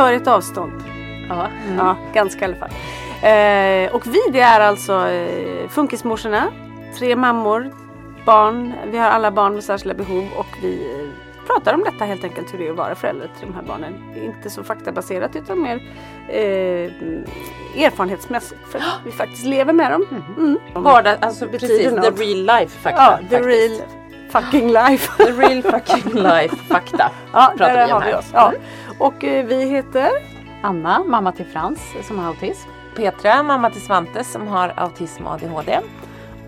På behörigt avstånd. Ja. Ja, ganska i alla fall. Eh, och vi det är alltså eh, Funkismorsorna. Tre mammor, barn. Vi har alla barn med särskilda behov och vi eh, pratar om detta helt enkelt. Hur det är att vara förälder till de här barnen. Inte så faktabaserat utan mer eh, erfarenhetsmässigt. För att vi faktiskt lever med dem. Mm. Vardag, alltså precis något. the real life fakta. Ja, the faktiskt. real fucking life. The real fucking life fakta. Ja, pratar vi om har vi här. oss. Ja. Och eh, vi heter Anna, mamma till Frans som har autism. Petra, mamma till Svante som har autism och ADHD.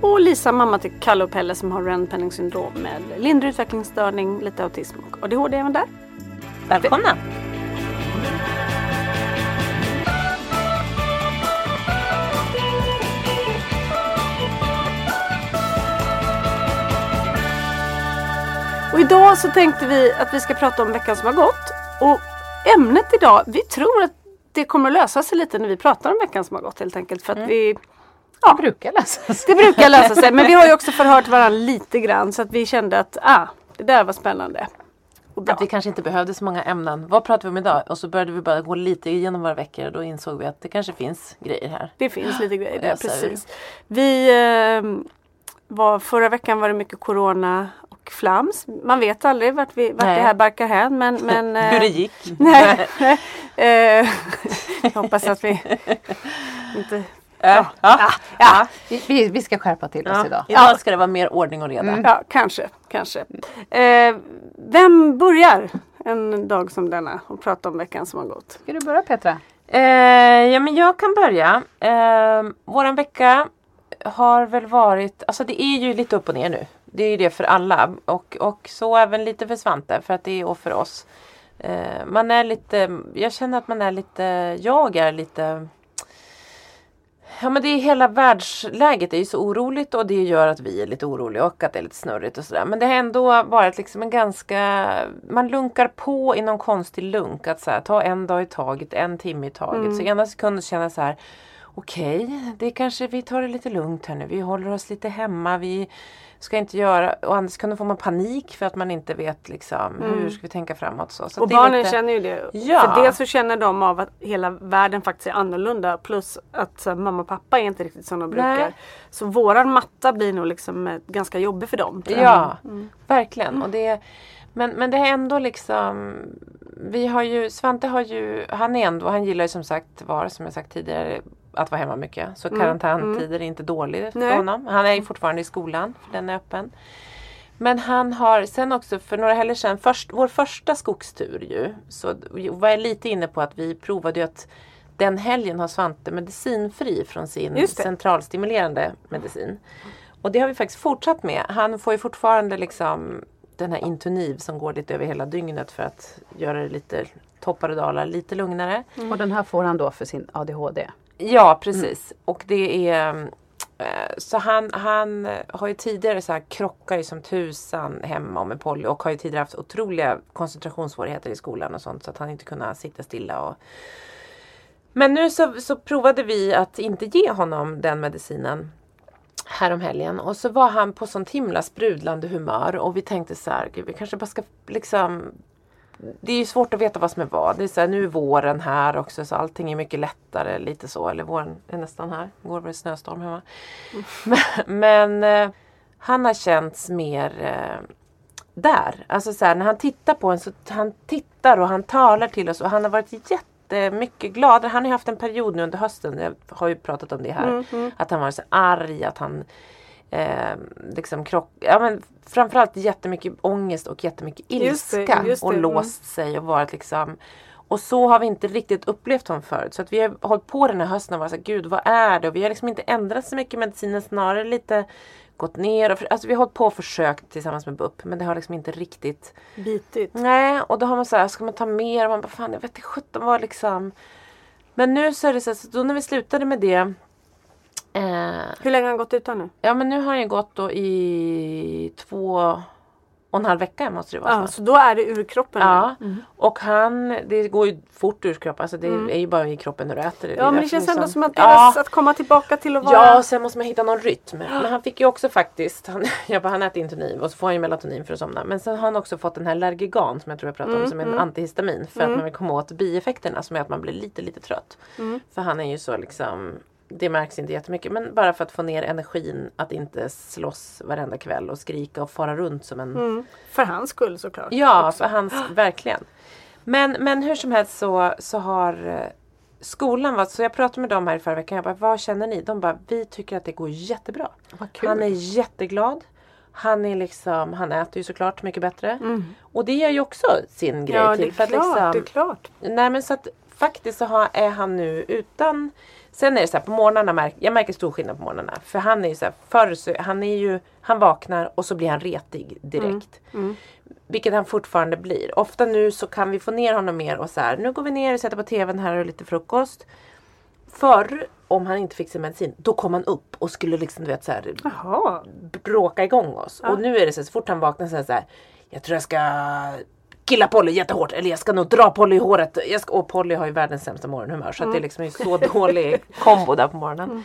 Och Lisa, mamma till Kalle och Pelle som har Rend-Penning syndrom med lindrig utvecklingsstörning, lite autism och ADHD även där. Välkomna! Och idag så tänkte vi att vi ska prata om veckan som har gått. Och ämnet idag, vi tror att det kommer att lösa sig lite när vi pratar om veckan som har gått helt enkelt. För att vi, Det brukar lösa sig. det brukar lösa sig men vi har ju också förhört varandra lite grann så att vi kände att ah, det där var spännande. Och bra. Att vi kanske inte behövde så många ämnen. Vad pratar vi om idag? Och så började vi bara gå lite igenom våra veckor och då insåg vi att det kanske finns grejer här. Det finns lite grejer där, precis. Vi eh, var, förra veckan var det mycket corona flams. Man vet aldrig vart, vi, vart det här barkar hän men, men eh, Hur det gick. Nej. eh, jag hoppas att vi inte... Ja. Ja. Ja, Vi, vi, vi ska skärpa till oss idag. Idag ska det vara mer ordning och reda. ja kanske, kanske. Eh, vem börjar en dag som denna och prata om veckan som har gått? Ska du börja Petra? Eh, ja men jag kan börja. Eh, våran vecka har väl varit, alltså det är ju lite upp och ner nu. Det är ju det för alla och, och så även lite för Svante för att det är och för oss. Eh, man är lite, jag känner att man är lite, jag är lite Ja men det är hela världsläget är ju så oroligt och det gör att vi är lite oroliga och att det är lite snurrigt och sådär. Men det har ändå varit liksom en ganska, man lunkar på i någon konstig lunk. Att så här, ta en dag i taget, en timme i taget. Så ena sekunden känner jag så här Okej, det kanske vi tar det lite lugnt här nu. Vi håller oss lite hemma. Vi ska inte göra, och andra sekunden får man panik för att man inte vet liksom hur ska vi tänka framåt. Så, så Och barnen lite- känner ju det. Ja. För dels så känner de av att hela världen faktiskt är annorlunda plus att här, mamma och pappa är inte riktigt som de brukar. Nej. Så våran matta blir nog liksom eh, ganska jobbig för dem. tror jag. Ja, verkligen. Och det, men, men det är ändå liksom Vi har ju, Svante har ju, han är ändå, han gillar ju som sagt var, som jag sagt tidigare, att vara hemma mycket. Så karantäntider är inte dåligt för Nej. honom. Han är ju fortfarande i skolan, för den är öppen. Men han har sen också för några helger sedan, först, vår första skogstur ju, så var jag lite inne på att vi provade ju att den helgen har Svante medicinfri från sin centralstimulerande medicin. Och det har vi faktiskt fortsatt med. Han får ju fortfarande liksom den här Intuniv som går lite över hela dygnet för att göra det lite toppar och dalar, lite lugnare. Och den här får han då för sin ADHD. Ja precis. Och det är eh, så han, han har ju tidigare så här krockar ju som tusan hemma med Polly och har ju tidigare haft otroliga koncentrationssvårigheter i skolan och sånt så att han inte kunnat sitta stilla. Och... Men nu så, så provade vi att inte ge honom den medicinen härom helgen och så var han på sånt himla sprudlande humör och vi tänkte så här, gud vi kanske bara ska liksom det är ju svårt att veta vad som är vad. Det är så här, nu är våren här också så allting är mycket lättare lite så. Eller våren är nästan här. Igår var det snöstorm hemma. Men, men eh, han har känts mer eh, där. Alltså så här, när han tittar på en så han tittar och han talar till oss och han har varit jättemycket glad. Han har ju haft en period nu under hösten, jag har ju pratat om det här, att han var så arg, att han eh, liksom krock, ja men framförallt jättemycket ångest och jättemycket Just det, ilska just det, och mm. låst sig och varit liksom och så har vi inte riktigt upplevt honom förut. Så att vi har hållit på den här hösten och varit så här, gud vad är det? Och vi har liksom inte ändrat så mycket medicinen, snarare lite gått ner. Och för, alltså vi har hållit på och försökt tillsammans med BUP men det har liksom inte riktigt Bitigt. Nej, och då har man så här, ska man ta mer? Och man bara, fan jag vet inte sjutton vad liksom. Men nu så är det så, här, så då när vi slutade med det. Eh, Hur länge har han gått utan nu? ja men nu har han ju gått då i två och en halv vecka måste det vara. Ja, så då är det ur kroppen Ja, nu. och han, det går ju fort ur kroppen. Alltså det är ju bara i kroppen när du äter det. Mm. Ja men det känns liksom- ändå som att Ja. deras, att komma tillbaka till att vara... Ja, sen måste man hitta någon rytm. Men han fick ju också faktiskt, han, jag bara, han äter Intoniv och så får han ju melatonin för att somna. Men sen har han också fått den här Lergigan som jag tror jag pratade Mm, om som är en antihistamin. För att man vill komma åt bieffekterna som är att man blir lite lite trött. Mm. För han är ju så liksom det märks inte jättemycket men bara för att få ner energin att inte slåss varenda kväll och skrika och fara runt som en Mm. För hans skull såklart. Ja, för hans, verkligen. Men, men hur som helst så, så har eh, skolan varit, så jag pratade med dem här i förra veckan, jag bara, vad känner ni? De bara, vi tycker att det går jättebra. Han är jätteglad. Han är liksom, han äter ju såklart mycket bättre. Och det gör ju också sin grej Mm. Ja, det till. är för att klart. liksom, Det är klart. Nej men så att faktiskt så har, är han nu utan Sen är det så här på morgnarna, märk, jag märker stor skillnad på morgnarna. För han är ju så här, förr så, han är ju, han vaknar och så blir han retig direkt. Mm. Vilket han fortfarande blir. Ofta nu så kan vi få ner honom mer och så här, nu går vi ner och sätter på tvn här och lite frukost. Förr, om han inte fick sin medicin, då kom han upp och skulle liksom du vet så här, bråka igång oss. Och nu är det så, här, så fort han vaknar så är det så här, jag tror jag ska killa Polly jättehårt eller jag ska nog dra Polly i håret. Jag ska, och Polly har ju världens sämsta morgonhumör så att det är liksom en så dålig kombo där på morgonen.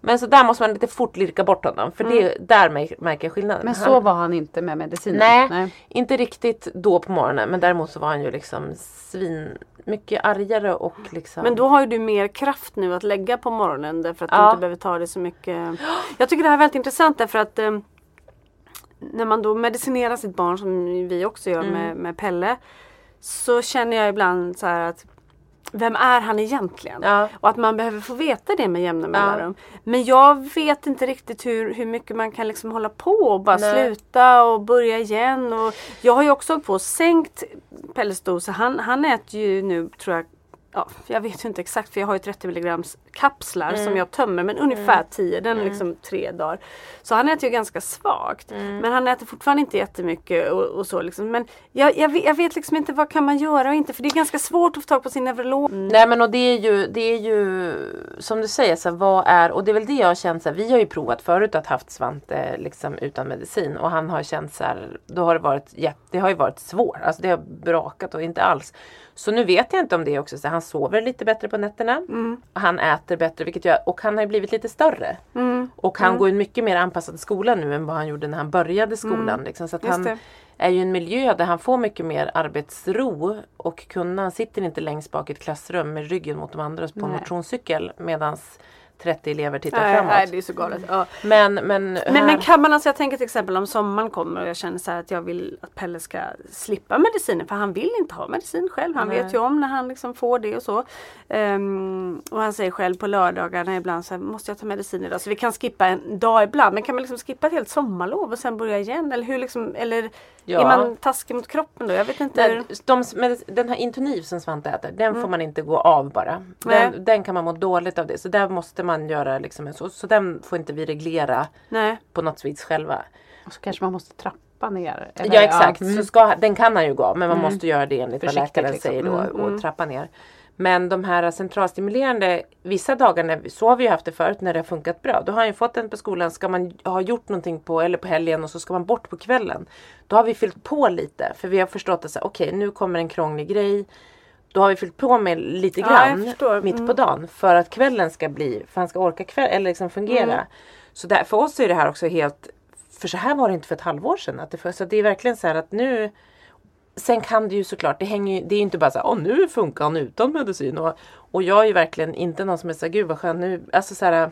Men så där måste man lite fort lirka bort honom för det, där mär- märker jag skillnaden. Men Han- så var han inte med medicinen? Nej, inte riktigt då på morgonen men däremot så var han ju liksom svin mycket argare och liksom Men då har ju du mer kraft nu att lägga på morgonen därför att du Ja. inte behöver ta det så mycket. Jag tycker det här är väldigt intressant därför att eh, när man då medicinerar sitt barn som vi också gör Mm. med, med Pelle så känner jag ibland så att vem är han egentligen? Ja. Och att man behöver få veta det med jämna mellanrum. Men jag vet inte riktigt hur, hur mycket man kan liksom hålla på och bara Nej. sluta och börja igen. Och jag har ju också hållit på och sänkt Pelles dos. Han, han äter ju nu tror jag Ja, jag vet ju inte exakt för jag har ju 30 milligrams kapslar som jag tömmer men ungefär 10, den är liksom tre dagar. Så han äter ju ganska svagt. Men han äter fortfarande inte jättemycket och, och så liksom. Men jag, jag, vet, jag vet liksom inte vad kan man göra och inte för det är ganska svårt att få tag på sin neurolog. Nej men och det är ju, det är ju som du säger, så här, vad är, och det är väl det jag har känt, så här, vi har ju provat förut att haft Svante liksom utan medicin och han har känt så här, då har det varit, jätte- det har ju varit svårt, alltså det har brakat och inte alls. Så nu vet jag inte om det är också, så han sover lite bättre på nätterna, han äter bättre vilket gör, och han har ju blivit lite större. Och han går ju en mycket mer anpassad skola nu än vad han gjorde när han började skolan. Liksom, så att Just han, det. är ju en miljö där han får mycket mer arbetsro och kunna, han sitter inte längst bak i ett klassrum med ryggen mot de andra på en motionscykel medans 30 elever tittar Nej, framåt. nej, det är så galet. Ja. Men, men, Men, här- men kan man, alltså jag tänker till exempel om sommaren kommer och jag känner så att jag vill att Pelle ska slippa medicinen för han vill inte ha medicin själv. Han Nej. vet ju om när han liksom får det och så. Ehm, och han säger själv på lördagarna ibland så här, måste jag ta medicin idag? Så vi kan skippa en dag ibland. Men kan man liksom skippa ett helt sommarlov och sen börja igen? Eller hur liksom, eller Ja. är man taskig mot kroppen då? Jag vet inte. Nej, de, med den här Intoniv som Svante äter, den får man inte gå av bara. Mm. Den, den kan man må dåligt av det. Så där måste man göra liksom en så. Så den får inte vi reglera Nej. på något vis själva. Och så kanske man måste trappa ner. eller- Ja exakt, mm. så ska, den kan han ju gå men man måste göra det enligt vad läkaren liksom. säger då Mm, och trappa ner. Men de här centralstimulerande, vissa dagar, när, vi- så har vi ju haft det förut när det har funkat bra. Då har han ju fått den på skolan, ska man ha gjort någonting på, eller på helgen och så ska man bort på kvällen. Då har vi fyllt på lite för vi har förstått att okej nu kommer en krånglig grej. Då har vi fyllt på med lite Ja, grann förstår. mitt Mm. på dagen för att kvällen ska bli, för han ska orka kväll, eller liksom fungera. Mm. Så där, för oss är det här också helt, för så här var det inte för ett halvår sedan. Att det, så det är verkligen så här att nu Sen kan det ju såklart, det, hänger ju, det är inte bara så här, nu funkar han utan medicin. Och, och jag är ju verkligen inte någon som är så här, gud vad skönt nu. Alltså så här,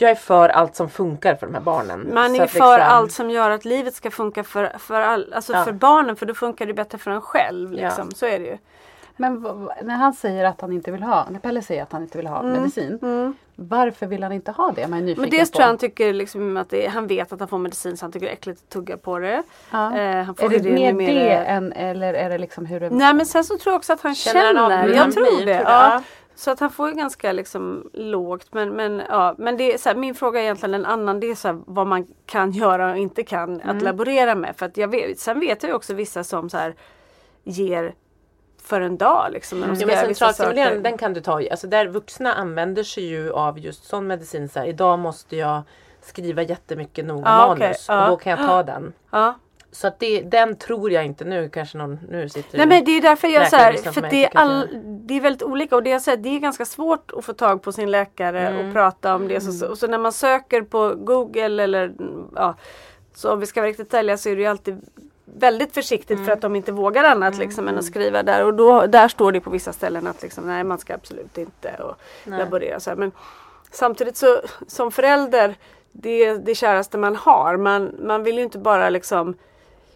jag är för allt som funkar för de här barnen. Man är för liksom- allt som gör att livet ska funka för, för, all, alltså Ja. för barnen för då funkar det bättre för en själv. Ja. Liksom. Så är det ju. Men när han säger att han inte vill ha, när Pelle säger att han inte vill ha medicin. Varför vill han inte ha det? Man är nyfiken Mm. Men dels på. tror jag han tycker liksom att det, han vet att han får medicin så han tycker det är äckligt att tugga på det. Ja. Eh, han får är det ju mer numera- det än, eller är det liksom hur det... Nej men sen så tror jag också att han Känner känner. han jag tror det. Ja. Ja. Så att han får ju ganska liksom lågt. Men, men, ja. men det är så här, min fråga är egentligen en annan. Det är så här, vad man kan göra och inte kan Mm. att laborera med. För att jag vet, sen vet jag ju också vissa som så här, ger för en dag. Liksom, när de Ja, ska men göra vissa centralstimulerande den kan du ta i. Alltså där vuxna använder sig ju av just sån medicin. Så här, idag måste jag skriva jättemycket noga Ja, manus. okej, ja. Och då kan jag ta den. Så att det, den tror jag inte nu. Kanske någon nu sitter Nej men det är därför jag lyssnar på för det är, all, det är väldigt olika och det jag säger, det är ganska svårt att få tag på sin läkare Mm. och prata om det. Så, så, så när man söker på Google eller ja, så om vi ska vara riktigt ärliga så är det ju alltid väldigt försiktigt Mm. för att de inte vågar annat liksom än att skriva där och då, där står det på vissa ställen att liksom, nej man ska absolut inte och laborera så här. Men samtidigt så som förälder det är det käraste man har. Man, man vill ju inte bara liksom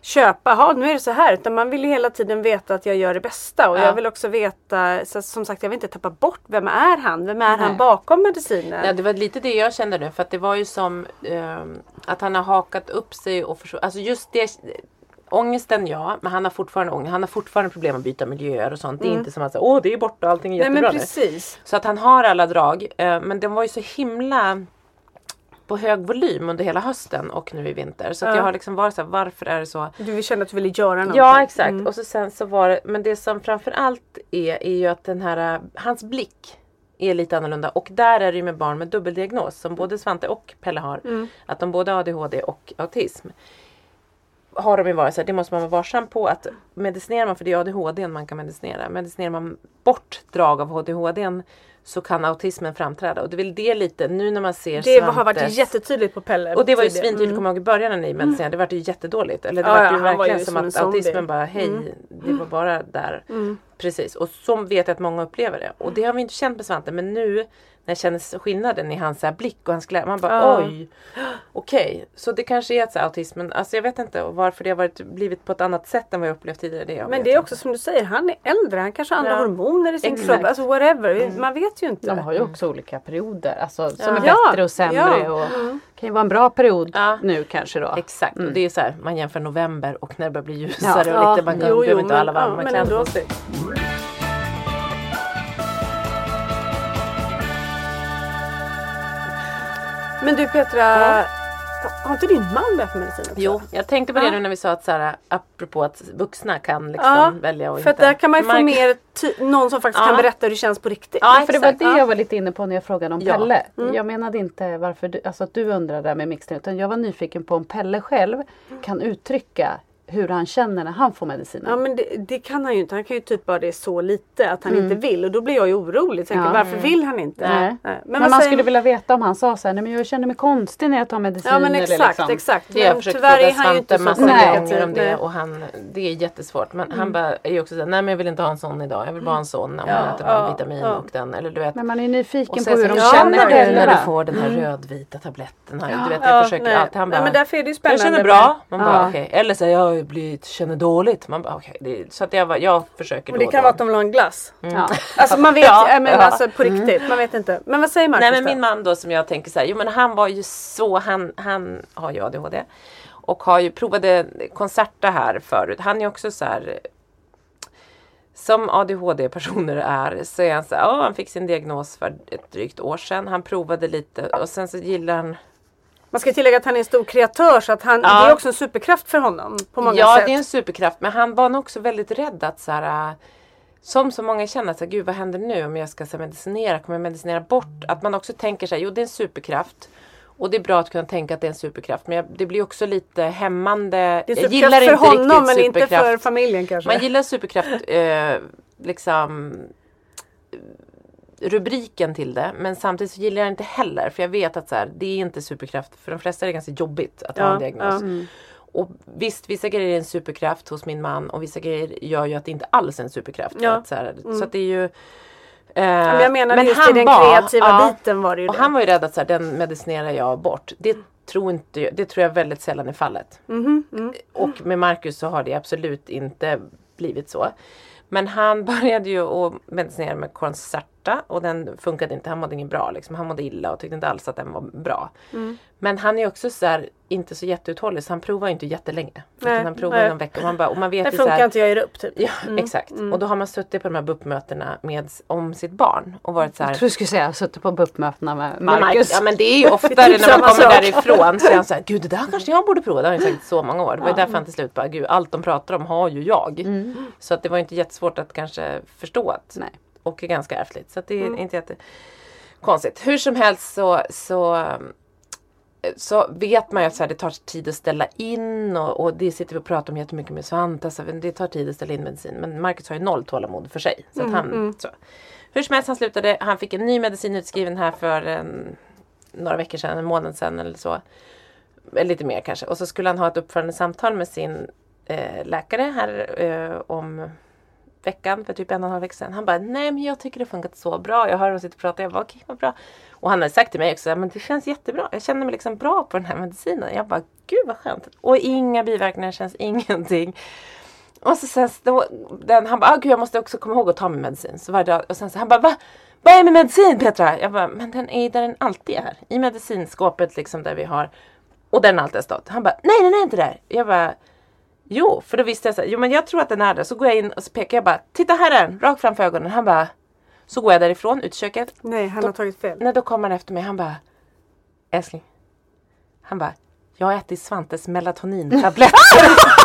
köpa, ha nu är det så här. Utan man vill hela tiden veta att jag gör det bästa. Och Ja. jag vill också veta, så som sagt jag vill inte tappa bort, vem är han? Vem är han Nej. bakom medicinen? Ja, det var lite det jag kände nu. För att det var ju som ehm, att han har hakat upp sig och förstå, Alltså just det. Ångesten ja, men han har fortfarande ångest. Han har fortfarande problem att byta miljöer och sånt. Det är inte som att säga, åh det är borta och allting är Mm. Nej jättebra men nu. precis. Så att han har alla drag. eh, Men den var ju så himla på hög volym under hela hösten och nu i vinter. Så att Ja. jag har liksom varit så här, varför är det så? Du kände att du ville göra någonting. Ja exakt. Mm. Och så sen så var det, men det som framförallt är, är ju att den här, äh, hans blick är lite annorlunda. Och där är det ju med barn med dubbeldiagnos som både Svante och Pelle har. Mm. Att de både har ADHD och autism. Har de ju varit så här, det måste man vara varsam på att medicinerar man, för det är ADHD man kan medicinera. Medicinerar man bort drag av ADHD så kan autismen framträda. Och det är väl det lite nu när man ser Det har varit Svantes- jättetydligt på Pelle. och det var ju svintydligt, Mm. kommer jag ihåg i början när ni medicinerade. Det var ju jättedåligt. Eller det Ja, var ja, ju han var verkligen ju som som att autismen bara, hej, Mm. det var bara där. Precis, och så vet jag att många upplever det. Och det har vi inte känt med Svante. Men nu när jag känner skillnaden i hans här blick och hans glädje. Man bara Ja. oj. Okej, så det kanske är att så här, autismen, alltså jag vet inte varför det har varit, blivit på ett annat sätt än vad jag upplevt tidigare. Det jag Men det är inte. också som du säger, han är äldre. Han kanske har andra Ja. hormoner i sin Exakt. Mm. kropp. Alltså whatever. Man vet ju inte. De har ju också olika perioder alltså, som är Ja. bättre och sämre. Ja. Mm. Och kan ju vara en bra period Ja. nu kanske då. Exakt, och det är så här, man jämför november och när det börjar bli ljusare Ja. och lite, man kan, Jo, jo, behöver inte ha alla varma kläder på sig. Men du Petra, har inte din man börjat på medicin också? Jo, jag tänkte på det Ja. nu när vi sa att så här, apropå att vuxna kan liksom Ja, välja och För inte. där kan man ju få mer ty- någon som faktiskt Ja. kan berätta hur det känns på riktigt. Ja, För det var det jag var lite inne på när jag frågade om Ja. Pelle. Mm. Jag menade inte varför du, alltså att du undrade där med mixning utan jag var nyfiken på om Pelle själv kan uttrycka hur han känner när han får medicinen. Ja men det, det kan han ju inte. Han kan ju typ bara det så lite att han inte vill och då blir jag ju orolig. Tänker, Ja. Varför vill han inte? Nej. Nej. Men, vad man skulle vilja veta om han sa så här, nej men jag känner mig konstig när jag tar medicin. Ja men eller exakt, liksom. exakt. Jag Men försökt tyvärr är han ju inte så massa Nej. gånger om det Nej. och han, det är jättesvårt. Men han bara är ju också såhär, nej men jag vill inte ha en sån idag. Jag vill bara ha en sån när man Ja, äter ja, vitamin ja. och den. Eller du vet. Men man är nyfiken Och på hur de känner men det är det. när du får den här rödvita tabletten. Du vet, Ja, jag försöker nej. alltid. Han nej, bara, men därför är det ju spännande. jag känner bra. Man bara, Ja. okej. Eller så jag blir, känner dåligt. Man bara, okej. Det- Så att jag, bara- jag försöker Och då det och kan då. vara att de vill ha en glass. Ja. Alltså man vet Ja, men ja. Mm. alltså på riktigt. Man vet inte. Men vad säger Marcus Nej men då? min man då som jag tänker så här, jo men han var ju så, han, han har ju ADHD. Och har ju provade konserter här förut. Han är också så här som ADHD-personer är så är han så här, ja han fick sin diagnos för ett drygt år sedan. Han provade lite och sen så gillar han Man ska tillägga att han är en stor kreatör så att han, Ja. det är också en superkraft för honom. På många ja, sätt. det är en superkraft. Men han var nog också väldigt rädd att så här, äh, som så många känner, så här, gud vad händer nu om jag ska så här, medicinera? Kommer jag medicinera bort? Att man också tänker så här, jo det är en superkraft. Och det är bra att kunna tänka att det är en superkraft. Men jag, det blir också lite hämmande. Det är Jag gillar för inte honom men inte för familjen kanske. Man gillar superkraft, eh, liksom rubriken till det. Men samtidigt så gillar jag inte heller. För jag vet att så här, det är inte superkraft. För de flesta är det ganska jobbigt att ha Ja, en diagnos. ja. Och visst, vissa grejer är en superkraft hos min man och vissa grejer gör ju att det inte alls är en superkraft. Ja. Att så, här, så att det är ju... eh, men jag menar men just i han den var- kreativa ja, biten var det ju Och det. han var ju rädd att så här, den medicinerar jag bort. Det tror, inte, det tror jag väldigt sällan är fallet. Mhm, mm. Och med Marcus så har det absolut inte blivit så. Men han började ju att medicinera med Concerta och den funkade inte. Han mådde inget bra. Liksom. Han mådde illa och tyckte inte alls att den var bra. Mm. Men han är också så här, inte så jätteuthållig så han provar inte jättelänge. Nej, Utan han provar nej. någon vecka och man, bara, och man vet Det så funkar här, inte, jag ger upp typ. Ja, exakt. Och då har man suttit på de här BUP-mötena med, om sitt barn och varit så här. Jag tror du skulle säga, suttit på BUP-mötena med Men Marcus. Ja men det är ju oftare när man kommer därifrån så är han såhär, gud det där kanske jag borde prova. Det har han sagt så många år. Det var ju därför han till slut bara, gud allt de pratar om har ju jag. Så att det var inte jättesvårt att kanske förstå att, Nej. Och är ganska ärftligt. Så det är inte jättekonstigt. Hur som helst så, så så vet man ju att så här, det tar tid att ställa in och, och det sitter vi och pratar om jättemycket med Svante. Så det tar tid att ställa in medicin. Men Marcus har ju noll tålamod för sig. Så att han, Så. Hur som helst, han slutade. Han fick en ny medicin utskriven här för en, några veckor sedan, en månad sedan eller så. Eller lite mer kanske. Och så skulle han ha ett uppförande samtal med sin eh, läkare här eh, om veckan för typ en och en halv vecka sedan. Han bara, nej men jag tycker det har funkat så bra. Jag hör oss sitta och prata. Jag bara, okej vad bra. Och han hade sagt till mig också, men det känns jättebra. Jag känner mig liksom bra på den här medicinen. Jag bara, gud vad skönt. Och inga biverkningar, känns ingenting. Och så sen då, den, han bara, ah, gud jag måste också komma ihåg att ta min medicin. Så varje dag, och sen så han bara, va? Vad är min medicin Petra? Jag bara, men den är där den alltid är. I medicinskåpet liksom där vi har. Och den alltid har stått. Han bara, nej den är inte där. Jag bara, jo. För då visste jag så här, jo men jag tror att den är där. Så går jag in och så pekar jag bara, titta här är den. Rakt framför ögonen. Han bara, så går jag därifrån, ut i köket. Nej, han har tagit fel. Nej, då kommer han efter mig. Han bara, älskling. Han bara, jag har ätit Svantes melatonintabletter.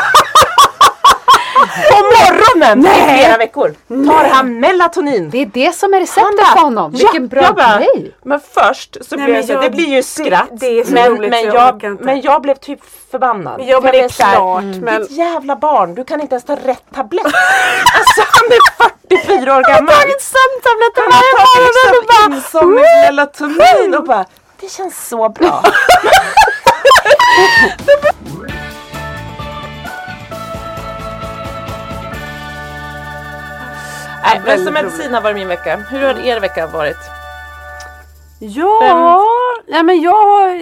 På morgonen i flera veckor tar han melatonin. Det är det som är receptet bara, för honom. Vilken ja, bra jag bara, grej! Men först så Nej, blev men jag så, jag- det blir ju skratt. det- det är så men, roligt men, jag jag, men jag blev typ förbannad. Ja, För men det är jag här, klart, men- Ditt jävla barn, du kan inte ens ta rätt tablett. alltså han är 44 år gammal. Han har tagit sömntabletter. Han har tagit liksom melatonin och bara, det känns så bra. Nej, men medicin har varit min vecka. Hur har er vecka varit? Ja, nej, men jag har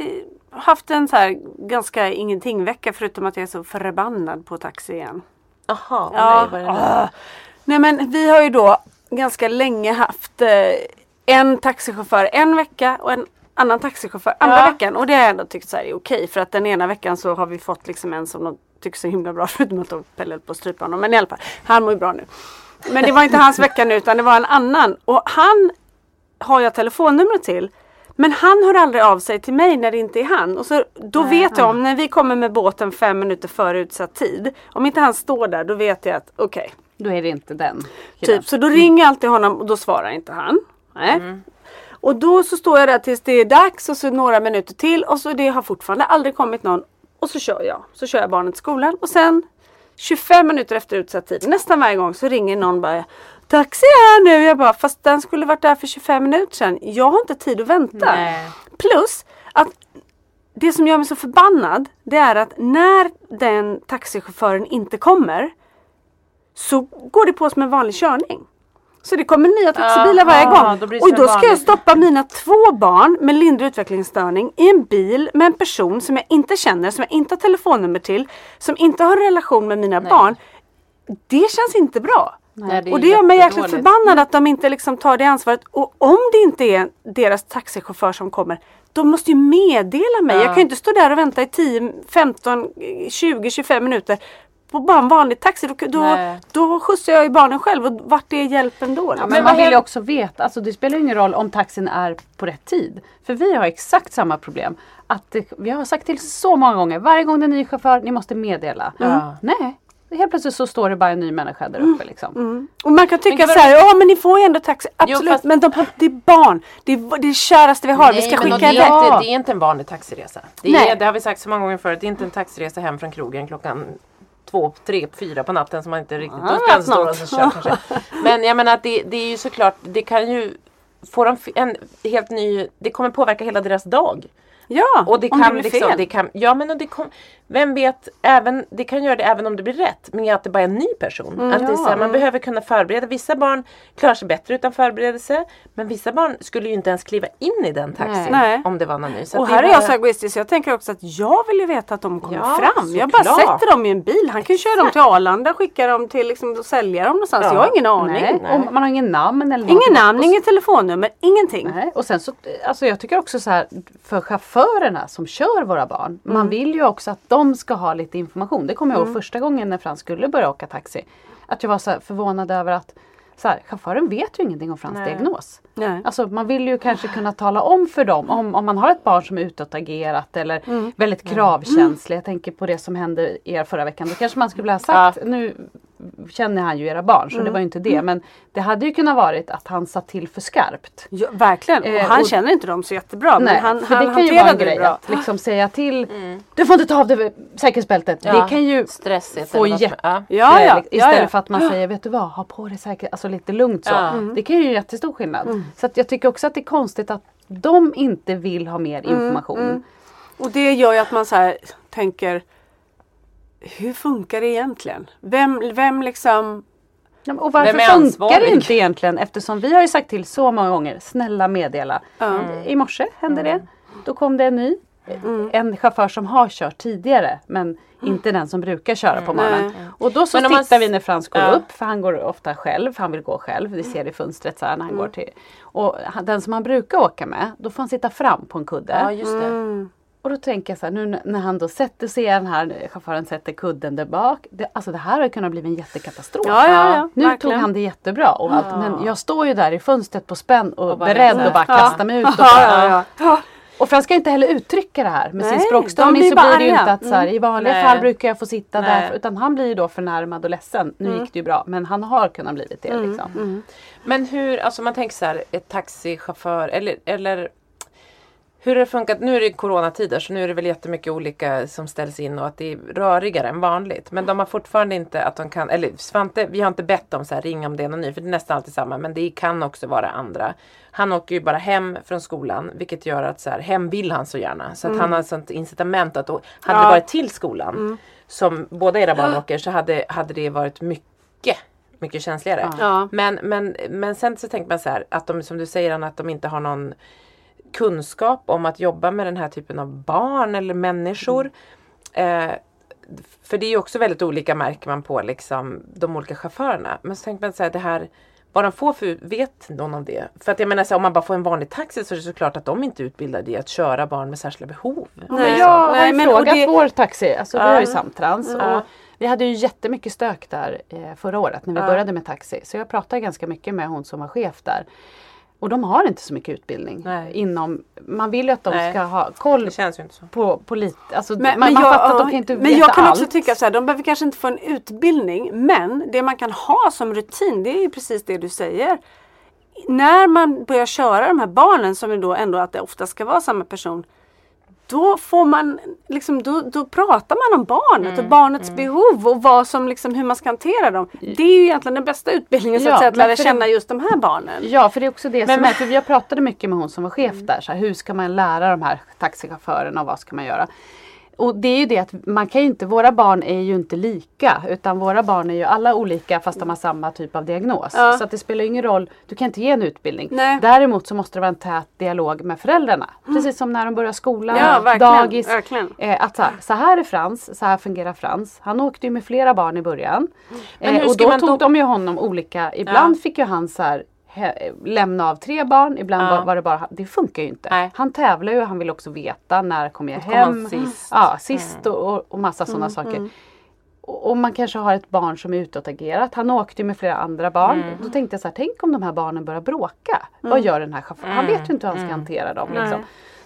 haft en så här ganska ingenting vecka förutom att jag är så förbannad på taxi igen. Jaha, Ja. nej, vad är det? Ah. Nej men vi har ju då ganska länge haft eh, en taxichaufför en vecka och en annan taxichaufför andra Ja. veckan. Och det har jag ändå tyckt så här är okej. För att den ena veckan så har vi fått liksom en som de tycker så himla bra. Förutom att de Pelle höll på strypa honom. Men i alla fall, han mår ju bra nu. Men det var inte hans vecka nu utan det var en annan. Och han har jag telefonnumret till. Men han hör aldrig av sig till mig när det inte är han. Och så, då vet jag om när vi kommer med båten fem minuter före utsatt tid. Om inte han står där då vet jag att okej. Då är det inte den. killen. Typ, så då ringer jag alltid honom och då svarar inte han. Nej. Och då så står jag där tills det är dags och så några minuter till och så det har fortfarande aldrig kommit någon. Och så kör jag. Så kör jag barnet till skolan och sen 25 minuter efter utsatt tid, nästan varje gång så ringer någon bara Taxi här nu! Jag bara, fast den skulle varit där för 25 minuter sedan. Jag har inte tid att vänta. Nej. Plus att det som gör mig så förbannad det är att när den taxichauffören inte kommer så går det på som en vanlig körning. Så det kommer nya taxibilar varje gång. då och då ska jag stoppa mina två barn med lindrig utvecklingsstörning i en bil med en person som jag inte känner, som jag inte har telefonnummer till, som inte har en relation med mina barn. Det känns inte bra. Nej, det är och det gör mig jäkligt förbannad att de inte liksom tar det ansvaret. Och om det inte är deras taxichaufför som kommer, de måste ju meddela mig. Jag kan ju inte stå där och vänta i 10, 15, 20, 25 minuter på bara en vanlig taxi. Då, då, Nej. då skjutsar jag ju barnen själv och vart är hjälpen då? Ja, men vad man vill ju också veta, alltså det spelar ingen roll om taxin är på rätt tid. För vi har exakt samma problem. Att det, vi har sagt till så många gånger, varje gång det är en ny chaufför, ni måste meddela. Ja. Nej, helt plötsligt så står det bara en ny människa där uppe. Liksom. Och man kan tycka Men så här, ja men ni får ju ändå taxi. Absolut, fast- men de, har- det är barn. Det är det, är det käraste vi har. vi ska skicka det, är iväg. inte, det är inte en vanlig taxiresa. Det, Nej. är, det har vi sagt så många gånger förut. Det är inte en taxiresa hem från krogen klockan två, tre, fyra på natten som man inte riktigt... Då ska stå och kör kanske. Men jag menar att det, det är ju såklart, det kan ju få dem en helt ny... Det kommer påverka hela deras dag. Ja, Och det om kan det blir liksom, fel. det kan, ja men och det kom, vem vet, även, det kan göra det även om det blir rätt. Men att det bara är en ny person. Mm, att det är så här, man behöver kunna förbereda. Vissa barn klarar sig bättre utan förberedelse. Men vissa barn skulle ju inte ens kliva in i den taxin Nej. om det var någon ny. Så Och här är bara- jag så egoistisk jag tänker också att jag vill ju veta att de kommer Ja, fram. Jag bara såklart. sätter dem i en bil. Han kan ju köra dem till Arlanda, skicka dem till liksom, och sälja dem någonstans. Ja. Jag har ingen aning. Nej, och man har ingen namn eller Ingen någonting. namn, Och- inget telefonnummer, ingenting. Nej, och sen så, alltså jag tycker också så här för chaufförerna som kör våra barn. Man vill ju också att de ska ha lite information. Det kommer jag ihåg första gången när Frans skulle börja åka taxi. Att jag var så förvånad över att så här, chauffören vet ju ingenting om Frans Nej. diagnos. Nej. Alltså man vill ju kanske kunna tala om för dem om, om man har ett barn som är utåtagerat eller väldigt kravkänslig. Jag tänker på det som hände er förra veckan. Då kanske man skulle ha sagt, nu känner han ju era barn så det var ju inte det. Men det hade ju kunnat varit att han satt till för skarpt. Ja, verkligen. Och Eh, han och- känner inte dem så jättebra. Nej, men han, för han det kan ju vara en grej bra. att liksom säga till Du får inte ta av dig säkerhetsbältet. Ja, det kan ju stressigt få jätte... ja. Ja, eh, Istället ja, ja. för att man säger vet du vad, ha på dig säkerhet, alltså lite lugnt så. Ja. Mm. Det kan ju göra jättestor skillnad. Så att jag tycker också att det är konstigt att de inte vill ha mer Mm, information. Och det gör ju att man så här tänker hur funkar det egentligen? Vem, vem liksom Och varför funkar det inte egentligen? Eftersom vi har ju sagt till så många gånger, snälla meddela. Ja. I morse hände Mm. det. Då kom det en ny. En chaufför som har kört tidigare men inte den som brukar köra på morgonen. Nej. Och då så man tittar s- vi när Frans går Ja. upp, för han går ofta själv, för han vill gå själv. Vi ser det i fönstret så här när han går till. Och den som han brukar åka med, då får han sitta fram på en kudde. Ja just det. Mm. Och då tänker jag så här, nu när han då sätter sig, den här chauffören sätter kudden där bak. Det, alltså det här har kunnat bli en jättekatastrof. Ja, ja, ja, Nu verkligen. tog han det jättebra och allt, men jag står ju där i fönstret på spänn och, Och beredd att bara Ja. kasta mig ut. Och, bara, ja, ja. ja. och Frans ska inte heller uttrycka det här med Nej, sin språkstörning blir så bara blir det ju inte att så här, i vanliga Nej. fall brukar jag få sitta Nej. där. Utan han blir ju då förnärmad och ledsen. Nu gick det ju bra men han har kunnat bli det liksom. Men hur, alltså man tänker så här, ett taxichaufför eller, eller hur har det funkat? Nu är det coronatider så nu är det väl jättemycket olika som ställs in och att det är rörigare än vanligt. Men de har fortfarande inte att de kan, eller Svante, vi har inte bett dem så här, ring om det är någon ny, för det är nästan alltid samma. Men det kan också vara andra. Han åker ju bara hem från skolan vilket gör att så här, hem vill han så gärna. Så att han har ett sånt incitament att, hade det Ja. varit till skolan som båda era barn åker så hade, hade det varit mycket mycket känsligare. Ja. Men, men, men sen så tänker man så här att de som du säger Anna, att de inte har någon kunskap om att jobba med den här typen av barn eller människor. Eh, för det är ju också väldigt olika märker man på liksom de olika chaufförerna. Men så tänker man så här det här vad de får för, vet någon om det? För att jag menar så här, om man bara får en vanlig taxi så är det såklart att de inte är utbildade i att köra barn med särskilda behov. Men jag har Nej, ju men- frågat det- vår taxi, alltså vi Ja. har ju Samtrans Ja. och vi hade ju jättemycket stök där eh, förra året när vi Ja. började med taxi. Så jag pratade ganska mycket med hon som var chef där. Och de har inte så mycket utbildning Nej. inom, man vill ju att de Nej. ska ha koll ju på, på lite, alltså Men, man, men, man jag, fattar att de kan inte men jag kan allt. också tycka så här, de behöver kanske inte få en utbildning men det man kan ha som rutin det är ju precis det du säger. När man börjar köra de här barnen som är då ändå att det ofta ska vara samma person. Då får man liksom, då, då pratar man om barnet Mm, och barnets behov och vad som liksom, hur man ska hantera dem. Det är ju egentligen den bästa utbildningen så Ja, att, säga, att lära känna det- just de här barnen. Ja, för det är också det Men- som är, för jag pratade mycket med hon som var chef där. Så här, hur ska man lära de här taxichaufförerna och vad ska man göra? Och det är ju det att man kan inte, våra barn är ju inte lika utan våra barn är ju alla olika fast de har samma typ av diagnos. Ja. Så det spelar ingen roll, du kan inte ge en utbildning. Nej. Däremot så måste det vara en tät dialog med föräldrarna. Precis som när de börjar skolan, Ja, verkligen, dagis. verkligen. Eh, att så här, så här är Frans, så här fungerar Frans. Han åkte ju med flera barn i början. Men Eh, och då tog då- de ju honom olika, ibland fick ju han så här lämna av tre barn, ibland Ja. var, det bara Det funkar ju inte. Nej. Han tävlar ju och han vill också veta när kommer jag Kom hem. sist? Ja, sist och, och, och massa Mm, sådana saker. Och, och man kanske har ett barn som är utåtagerat. Han åkte ju med flera andra barn. Mm. Då tänkte jag så här, tänk om de här barnen börjar bråka. Vad gör den här chauffören? Han vet ju inte hur han ska hantera dem. Liksom.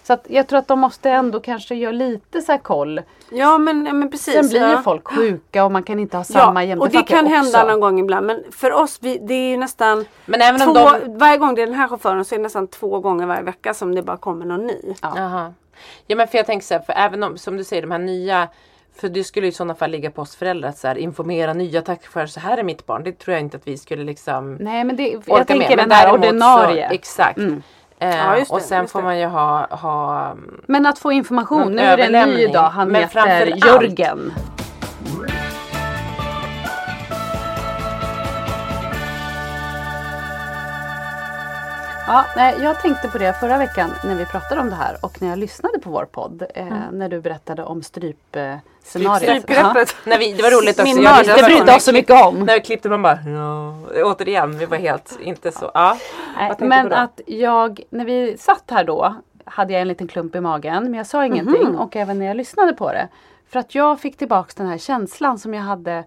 Så att jag tror att de måste ändå kanske göra lite så här koll. Ja men, ja, men precis. Sen blir ju ja. folk sjuka och man kan inte ha samma Ja, och det kan hända också. någon gång ibland men för oss, vi, det är ju nästan Men även om två, de... varje gång det är den här chauffören så är det nästan två gånger varje vecka som det bara kommer någon ny. Jaha. Ja men för jag tänker så här, för även om som du säger de här nya för det skulle i sådana fall ligga på oss föräldrar att så här, informera nya taxichaufförer. Så här är mitt barn. Det tror jag inte att vi skulle liksom Nej men det, orka jag tänker med. den Men här däremot ordinarie. Så, exakt. Mm. Eh, Ja, det, och sen får man ju ha, ha Men att få information. Nu är det en ny dag. Han Men heter framför allt- Ja, nej, jag tänkte på det förra veckan när vi pratade om det här och när jag lyssnade på vår podd. Eh, När du berättade om strypscenariot. Strypgreppet. när vi, det var roligt också. Min Jag Det brydde oss så mycket om. När vi klippte man bara ja. Återigen, vi var helt inte så. Ja. Nej, men att jag, när vi satt här då, hade jag en liten klump i magen. Men jag sa ingenting och även när jag lyssnade på det. För att jag fick tillbaks den här känslan som jag hade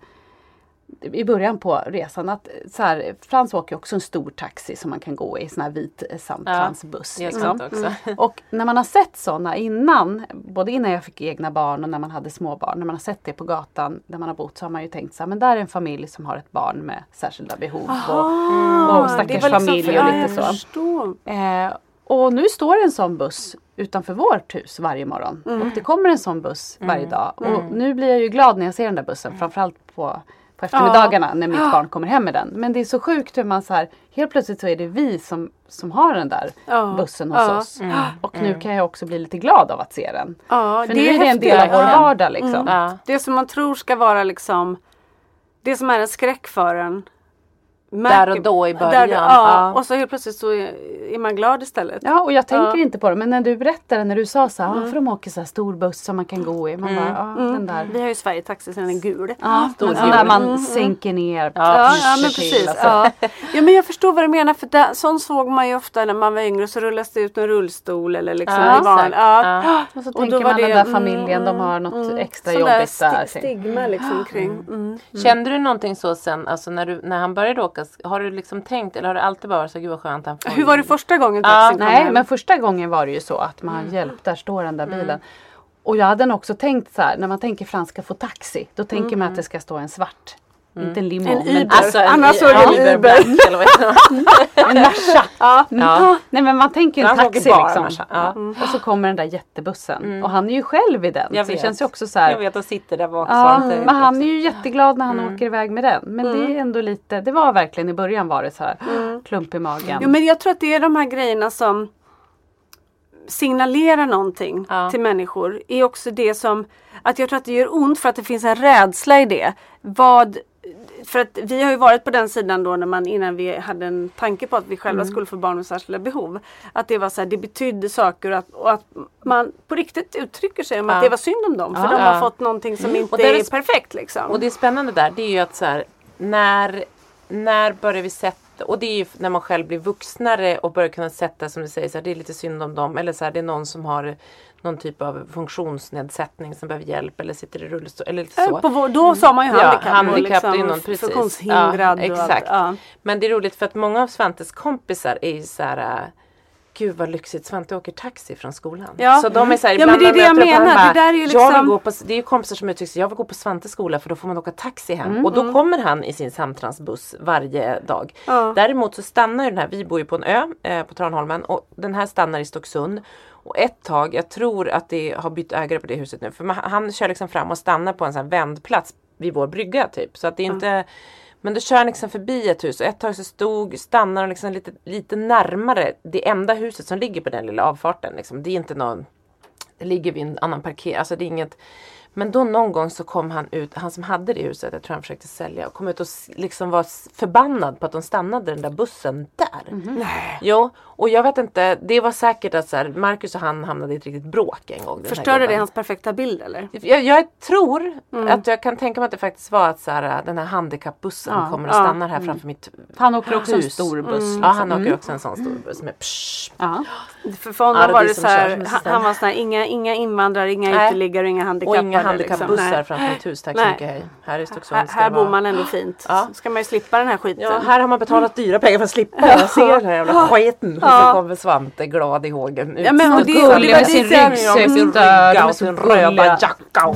i början på resan. Att så här, Frans åker också en stor taxi som man kan gå i, sån här vit eh, samtransbuss. Är liksom. också. Och när man har sett sådana innan, både innan jag fick egna barn och när man hade små barn, när man har sett det på gatan där man har bott så har man ju tänkt så här, men där är en familj som har ett barn med särskilda behov. Och, och stackars familj och ja, lite så. Eh, och nu står det en sån buss utanför vårt hus varje morgon. Mm. Och det kommer en sån buss varje dag. Och nu blir jag ju glad när jag ser den där bussen. Framförallt på, på eftermiddagarna när mitt barn kommer hem med den. Men det är så sjukt hur man så här, helt plötsligt så är det vi som, som har den där Ja. bussen hos Ja. oss. Och nu kan jag också bli lite glad av att se den. Ja, För nu är det en del av vår Ja. vardag liksom. Ja. Det som man tror ska vara liksom det som är en skräck för en. Där och då i början. Där, ja, Ja. och så helt plötsligt så är, är man glad istället. Ja och jag tänker Ja. inte på det men när du berättade, när du sa så här, ah, för de åker så här stor buss som man kan gå i. Man bara, ja den där. Vi har ju Sverige Taxi sen en gul. Ja, Stor men gul. när man sänker ner. Ja, Ja, men precis. alltså. Ja. ja men jag förstår vad du menar för det, sånt såg man ju ofta när man var yngre så rullas det ut en rullstol eller liksom Ja, exakt. Ja. Ja. Och så Och då tänker var man den det- där mm, familjen, de mm, har något extra Sån där jobbigt där. sti- stigma liksom kring. Mm. Kände du någonting så sen, alltså när, du, när han började åka, har du liksom tänkt eller har det alltid varit så gud vad skönt han får Hur var det första gången Ja, taxin kom Nej men första gången var det ju så att man Mm. hjälpt, där står den där bilen. Och jag hade också tänkt så här, när man tänker Frans ska få taxi, då tänker man att det ska stå en svart. Inte en limo, Mm. En men Uber. Alltså, en, Annars så är det en Uber. Det? en Merca. Ja. Ja. Nej men man tänker ju en åker taxi bara liksom. Ja. Mm. Och så kommer den där jättebussen. Och han är ju själv i den. Jag så det vet. känns ju också så här. Jag vet och sitter där bak. Ja, det- men han är ju jätteglad när han åker iväg med den. Men det är ändå lite, det var verkligen i början var det så här klump i magen. Jo men jag tror att det är de här grejerna som signalerar någonting Ja. till människor. är också det som, att jag tror att det gör ont för att det finns en rädsla i det. Vad, för att vi har ju varit på den sidan då när man innan vi hade en tanke på att vi själva skulle få barn med särskilda behov. Att det var så här, det betydde saker och att, och att man på riktigt uttrycker sig om Ja. att det var synd om dem. För Ja. de har Ja. fått någonting som inte Och där är är perfekt liksom. Och det är spännande där, det är ju att så här, när, när börjar vi sätta, och det är ju när man själv blir vuxnare och börjar kunna sätta som du säger, så här, det är lite synd om dem. Eller så här, det är någon som har någon typ av funktionsnedsättning som behöver hjälp eller sitter i rullstol. Eller lite så. På vår, då sa man ju Ja, handikapp, handikapp, det är liksom någon precis. funktionshindrad. Ja, exakt. Ja. Men det är roligt för att många av Svantes kompisar är ju så här äh, Gud vad lyxigt, Svante åker taxi från skolan. Ja. Så de är så här, Ja, men det är det jag menar. honom Det där är ju Jag liksom- vill gå på, det är ju kompisar som uttrycker sig, jag vill gå på Svantes skola för då får man åka taxi hem. Och då kommer han i sin samtransbuss varje dag. Ja. Däremot så stannar ju den här, vi bor ju på en ö eh, på Tranholmen och den här stannar i Stocksund. Och ett tag, jag tror att det har bytt ägare på det huset nu. För man, han kör liksom fram och stannar på en sån vändplats vid vår brygga typ. Så att det är inte Men då kör han liksom förbi ett hus och ett tag så stod, stannar han liksom lite, lite närmare det enda huset som ligger på den lilla avfarten. Liksom. Det är inte någon Det ligger vid en annan parkering, alltså det är inget men då någon gång så kom han ut, han som hade det huset, jag tror han försökte sälja, och kom ut och liksom var förbannad på att de stannade den där bussen där. Nej. Jo, och jag vet inte, det var säkert att så här, Marcus och han hamnade i ett riktigt bråk en gång. Förstörde det hans perfekta bild eller? Jag, jag tror Mm. att jag kan tänka mig att det faktiskt var att så här, den här handikappbussen Ja, kommer och ja. stannar här framför mitt Han åker också en hus. stor buss. Ja, liksom. han åker Mm. också en sån stor buss med psh. Ja. För, för honom var det så här, han, han var sån här, inga, inga invandrare, inga Nej. uteliggare, inga Och handikappade. Inga handikappbussar liksom. Framför mitt hus, tack så mycket. Hej. Här i Stocksund Här, här bor man ändå fint. Ja. ska man ju slippa den här skiten. Ja, här har man betalat dyra pengar för att slippa. Jag ser den här jävla skiten. Och så kommer Svante glad i hågen. Ja, men och det- och det med sin dit jag- ryggsäck, med sin rygga och sin röda jacka. och-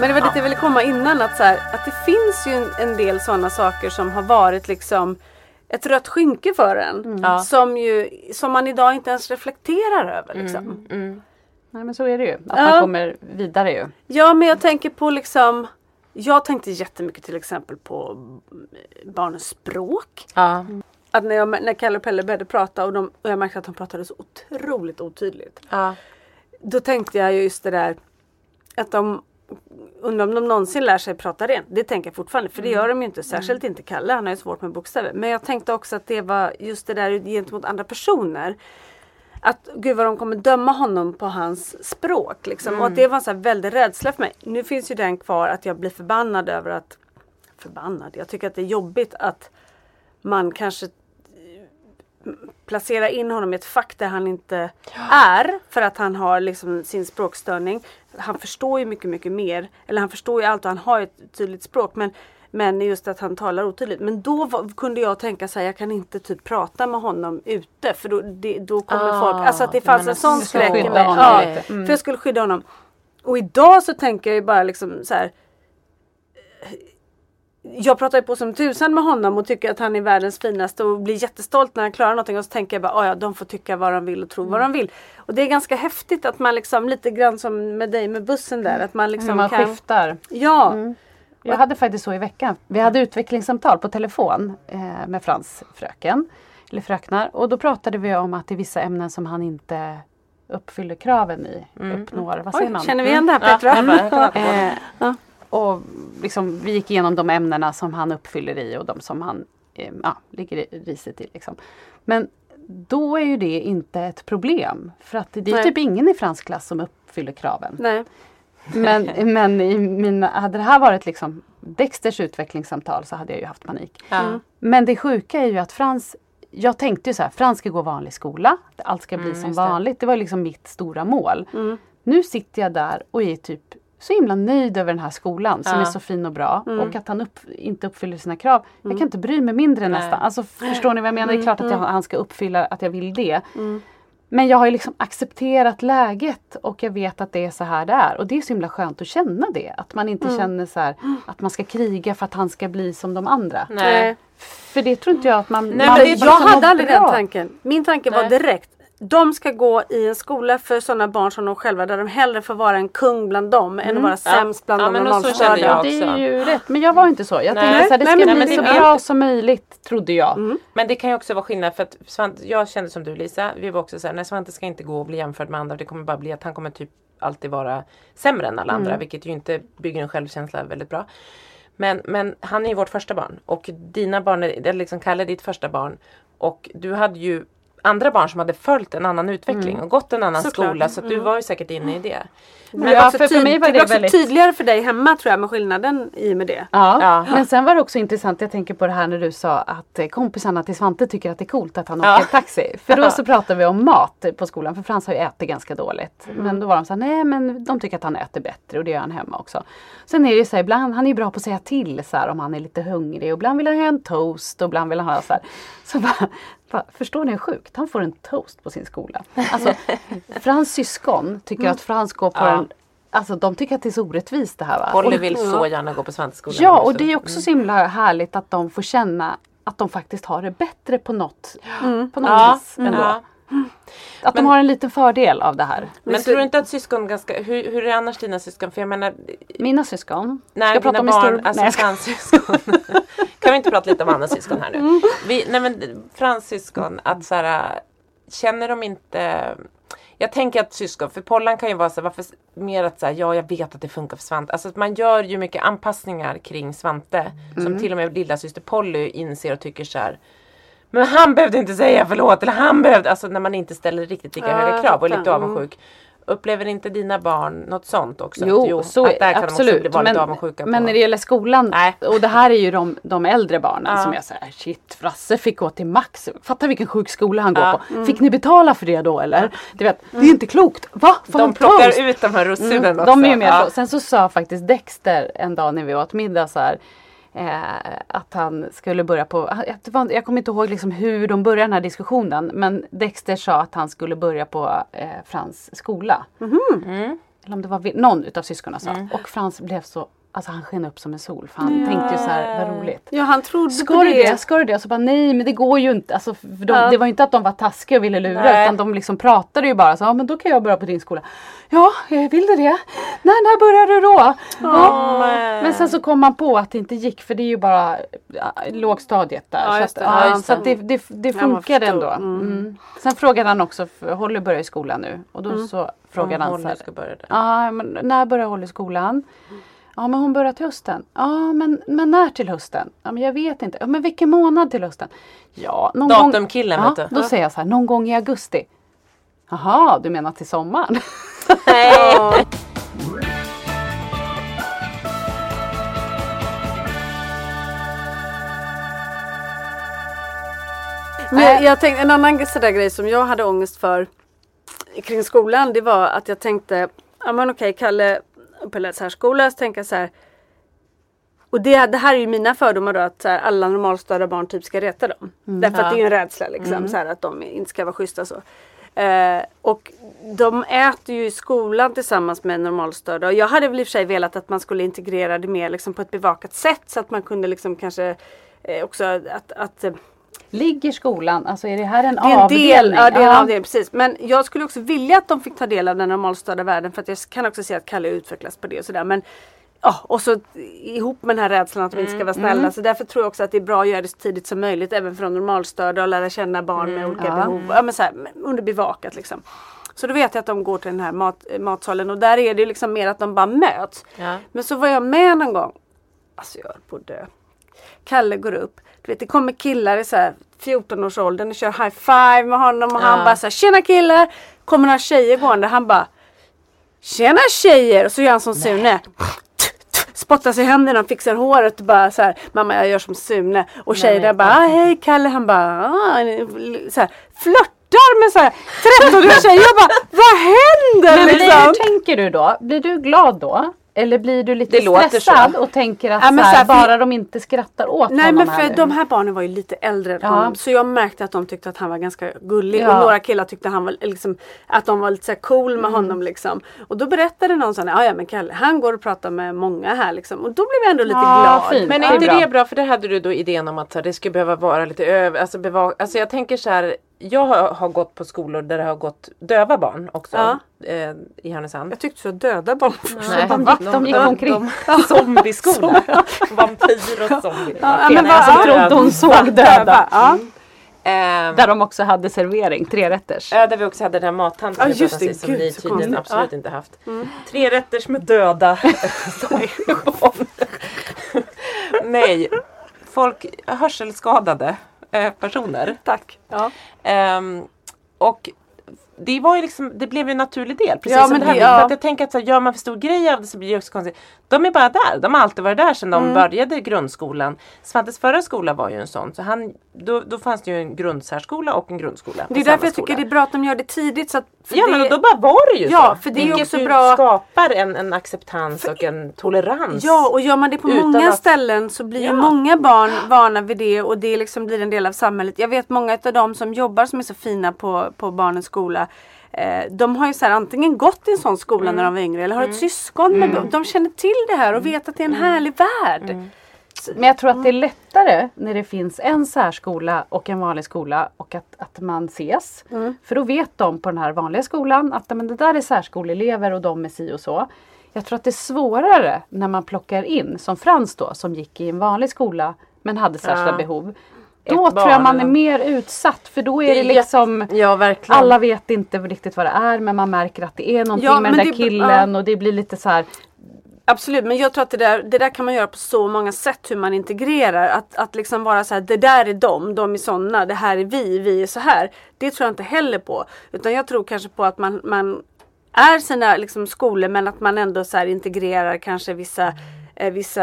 Men det var dit jag ville komma innan att, så här, att det finns ju en, en del sådana saker som har varit liksom ett rött skynke för en. Ja. Som, ju, som man idag inte ens reflekterar över. Liksom. Mm. Nej men så är det ju. Att Ja. man kommer vidare ju. Ja men jag tänker på liksom Jag tänkte jättemycket till exempel på barnens språk. Ja. Att när, jag, när Kalle och Pelle började prata och, de, och jag märkte att de pratade så otroligt otydligt. Ja. Då tänkte jag ju just det där att de Undrar om de någonsin lär sig prata rent. Det tänker jag fortfarande för det gör de ju inte. Särskilt inte Kalle. Han har ju svårt med bokstäver. Men jag tänkte också att det var just det där gentemot andra personer. Att gud vad de kommer döma honom på hans språk. Liksom. Och att det var en sån här väldig rädsla för mig. Nu finns ju den kvar att jag blir förbannad över att Förbannad? Jag tycker att det är jobbigt att man kanske placera in honom i ett fack där han inte är för att han har liksom sin språkstörning. Han förstår ju mycket, mycket mer. Eller han förstår ju allt och han har ett tydligt språk. Men, men just att han talar otydligt. Men då var, kunde jag tänka så här, jag kan inte typ prata med honom ute för då, det, då kommer Ah, folk. Alltså att det fanns en sån så. skräck i mig. Ja, lite. Mm. För jag skulle skydda honom. Och idag så tänker jag ju bara liksom så här jag pratar ju på som tusan med honom och tycker att han är världens finaste och blir jättestolt när han klarar någonting och så tänker jag bara, "Ah, ja de får tycka vad de vill och tro vad de vill. Och det är ganska häftigt att man liksom lite grann som med dig med bussen där att man liksom man kan... skiftar. Ja, Jag hade faktiskt så i veckan. Vi hade utvecklingssamtal på telefon eh, med Frans fröken. Eller fröknar. Och då pratade vi om att det är vissa ämnen som han inte uppfyller kraven i. Uppnår, vad säger Oj, man? känner vi igen det här Ja, Petra? Ja. och liksom, vi gick igenom de ämnena som han uppfyller i och de som han eh, ja, ligger i- risigt i. Liksom. Men då är ju det inte ett problem. För att det är Nej. typ ingen i fransk klass som uppfyller kraven. Nej. Men, men i mina, hade det här varit liksom Dexters utvecklingssamtal så hade jag ju haft panik. Ja. Men det sjuka är ju att Frans jag tänkte ju så här, Frans ska gå vanlig skola. Allt ska bli Mm, som just det. vanligt. Det var liksom mitt stora mål. Mm. Nu sitter jag där och är typ så himla nöjd över den här skolan som Ja. är så fin och bra. Mm. Och att han upp, inte uppfyller sina krav. Jag kan inte bry mig mindre Nej. nästan. Alltså, förstår ni vad jag menar? Det är klart att jag, han ska uppfylla att jag vill det. Mm. Men jag har ju liksom accepterat läget och jag vet att det är så här det är. Och det är så himla skönt att känna det. Att man inte Mm. känner så här att man ska kriga för att han ska bli som de andra. Nej. För det tror inte jag att man... Nej, man jag hade aldrig den tanken. Min tanke var Nej. direkt. De ska gå i en skola för sådana barn som de själva där de hellre får vara en kung bland dem än att vara sämst bland Ja, de så normalstörda. Det är ju rätt. Men jag var inte så. Jag Nej. tänkte här, det Nej, ska men bli det så bra inte- som möjligt, trodde jag. Men det kan ju också vara skillnad för att Svante, jag kände som du Lisa, vi var också såhär, nej Svante ska inte gå och bli jämförd med andra. Det kommer bara bli att han kommer typ alltid vara sämre än alla andra. Vilket ju inte bygger en självkänsla väldigt bra. Men, men han är ju vårt första barn och dina barn, är, eller liksom Kalle ditt första barn. Och du hade ju andra barn som hade följt en annan utveckling och gått en annan Såklart. skola. Så du var ju säkert inne i det. Men Ja, för- för tyd- mig var det det var också väldigt- tydligare för dig hemma tror jag med skillnaden i och med det. Ja. Ja. men sen var det också intressant, jag tänker på det här när du sa att eh, kompisarna till Svante tycker att det är coolt att han Ja. åker taxi. För då så pratade vi om mat på skolan, för Frans har ju ätit ganska dåligt. Men då var de så här, nej men de tycker att han äter bättre och det gör han hemma också. Sen är det ju så här, ibland, han är ju bra på att säga till så här, om han är lite hungrig och ibland vill han ha en toast och ibland vill han ha så här. Så bara, förstår ni hur sjukt? Han får en toast på sin skola. Alltså, Frans syskon tycker att Frans går på Ja. en Alltså de tycker att det är så orättvist det här va. Polly vill så gärna gå på Svanteskolan. Ja och det är också så himla härligt att de får känna att de faktiskt har det bättre på något, Mm. på något Ja, vis ändå. ja. Att Men- de har en liten fördel av det här. Men tror du inte att syskon ganska, hur, hur är annars dina syskon? För jag menar, Mina syskon. nej, Ska jag prata om barn, historia? alltså Nej, jag ska- Frans syskon. kan vi inte prata lite om Annas syskon här nu? Mm. Vi, nej men Frans syskon, att så här, känner de inte jag tänker att syskon, för Pollan kan ju vara så här, varför mer att säga ja jag vet att det funkar för Svante. Alltså att man gör ju mycket anpassningar kring Svante. Mm. Som till och med lilla syster Polly inser och tycker så här. Men han behövde inte säga förlåt eller han behövde, alltså när man inte ställer riktigt lika Ja, höga krav och är lite. Mm. avundsjuk. Upplever inte dina barn något sånt också? Jo, Att, så att där kan de också absolut. bli, men, avundsjuka men på. när det gäller skolan, Nej. och det här är ju de, de äldre barnen Ja. som jag säger, shit Frasse fick gå till Max. Fatta vilken sjuk skola han Ja. går på. Fick ni betala för det då eller? Du vet, det är inte klokt. Va? Får de plockar toast? ut de här russinen Mm, också. de är ju med Ja. Sen så sa faktiskt Dexter en dag när vi åt middag så här, eh, att han skulle börja på, det var- jag kommer inte ihåg liksom hur de började den här diskussionen men Dexter sa att han skulle börja på eh, Frans skola. Mm. Eller om det var någon utav syskonen sa. Och Frans blev så, alltså han sken upp som en sol för han tänkte ju så här, vad roligt. Ja han trodde Ska på det. det? Ska du det? Och så bara nej men det går ju inte. Alltså, för de, Ja. Det var ju inte att de var taskiga och ville lura Nej. utan de liksom pratade ju bara så ja men då kan jag börja på din skola. Ja, eh, vill du det? När, när börjar du då? Ja. men- sen så kom man på att det inte gick för det är ju bara ja, lågstadiet där. Ja, så just att, det. ja, Ja, så att det, det. det, Ja, funkade ändå. Mm. Mm. Sen frågade han också, för Holly börjar i skolan nu och då så frågade Om han så här, ska börja där. Ja, men när börjar Holly skolan? Ja, men hon börjar till hösten. Ja, men, men när till hösten? Ja, men jag vet inte. Ja, men vilken månad till hösten? Ja, någon gång... Datumkillen, ja, vet du. Då Ja. säger jag så här, någon gång i augusti. Jaha, du menar till sommaren? Ja. Men jag, jag tänkte, en annan sådär grej som jag hade ångest för kring skolan det var att jag tänkte, ja men okej Kalle på särskola så tänker jag så här och det, det här är ju mina fördomar då att här, alla normalstörda barn typ ska reta dem. Därför att det är en rädsla liksom så här, att de inte ska vara schyssta så. Eh, och de äter ju i skolan tillsammans med normalstörda och jag hade väl i och för sig velat att man skulle integrera det mer liksom, på ett bevakat sätt så att man kunde liksom kanske eh, också att, att eh, Ligger skolan, alltså är det här en det är en avdelning? del, ja, det är en Ja. avdelning, precis. Men jag skulle också vilja att de fick ta del av den normalstörda världen för att jag kan också se att Kalle utvecklas på det och sådär. Men ja, och så ihop med den här rädslan att de inte ska vara snälla. Så därför tror jag också att det är bra att göra det så tidigt som möjligt även för de normalstörda och lära känna barn med olika Ja. behov. Ja, men så här, under bevakat liksom. Så då vet jag att de går till den här mat, matsalen och där är det liksom mer att de bara möts. Ja. Men så var jag med någon gång. Alltså jag höll på att dö. Kalle går upp. Du vet det kommer killar i så här 14-årsåldern och kör high five med honom och han Ja. bara så här, Tjena killar! Kommer några tjejer gående. Han bara Tjena tjejer! Och så gör han som Sune. Spottar sig i händerna fixar håret och bara så här, Mamma jag gör som Sune. Och tjejerna bara ah, Hej Kalle! Han bara ah, så här, med så här 13-åriga tjejer. Jag bara Vad händer Men liksom? hur tänker du då? Blir du glad då? Eller blir du lite Det låter stressad så. och tänker att Ja, så här, så här, för- bara de inte skrattar åt Nej honom men för de här barnen var ju lite äldre än Ja. honom så jag märkte att de tyckte att han var ganska gullig Ja. och några killar tyckte han var liksom att de var lite så här cool Mm. med honom liksom. Och då berättade någon sån här, ja men Kalle han går och pratar med många här liksom och då blev jag ändå lite Ja, glad. fint. Men Det är inte det bra? För där hade du då idén om att så det skulle behöva vara lite över, alltså, beva- alltså jag tänker så här. Jag har, har gått på skolor där det har gått döva barn också. Ja. Eh, I Härnösand. Jag tyckte så döda barn först. Nej, de gick- de gick omkring. Zombieskola. Vampyr och zombie. Ja, men Nej, så vad- trodde hon såg döda. Ja. Ehm, Där de också hade servering, tre rätters. Ja, där vi också hade den här mattanten Ja, vi just det. som Gud, ni tydligen absolut Ja. inte haft. Tre rätters med döda. Nej, folk, hörselskadade personer. Tack. Ja. Ehm, och det var ju liksom, det blev ju en naturlig del. Precis Ja, som det här. ja. För att jag tänker att så här, gör man för stor grej av det så blir det också konstigt. De är bara där. De har alltid varit där sedan Mm. de började grundskolan. Svantes förra skola var ju en sån. Så han, då, då fanns det ju en grundsärskola och en grundskola. Det är därför jag skola. tycker det är bra att de gör det tidigt. Så att, för Ja det, men då bara var det ju Ja, så. för det är ju Vilket också ju bra- skapar en, en acceptans och en tolerans. Ja och gör man det på många att- ställen så blir ju Ja. många barn vana vid det och det liksom blir en del av samhället. Jag vet många av dem som jobbar som är så fina på, på barnens skola. Eh, de har ju så här, antingen gått i en sån skola Mm. när de var yngre eller har ett syskon. Med, de känner till det här och vet att det är en härlig värld. Men jag tror att det är lättare när det finns en särskola och en vanlig skola och att, att man ses. För då vet de på den här vanliga skolan att men det där är särskoleelever och de är si och så. Jag tror att det är svårare när man plockar in, som Frans då, som gick i en vanlig skola men hade särskilda Ja. behov. Då tror jag man är mer utsatt för då är det liksom Ja, alla vet inte riktigt vad det är men man märker att det är någonting Ja, med den där det- killen och det blir lite så här Absolut, men jag tror att det där, det där kan man göra på så många sätt hur man integrerar. Att, att liksom vara så här, det där är de, de är såna, det här är vi, vi är så här. Det tror jag inte heller på. Utan jag tror kanske på att man, man är sina liksom, skolor men att man ändå så integrerar kanske vissa eh, vissa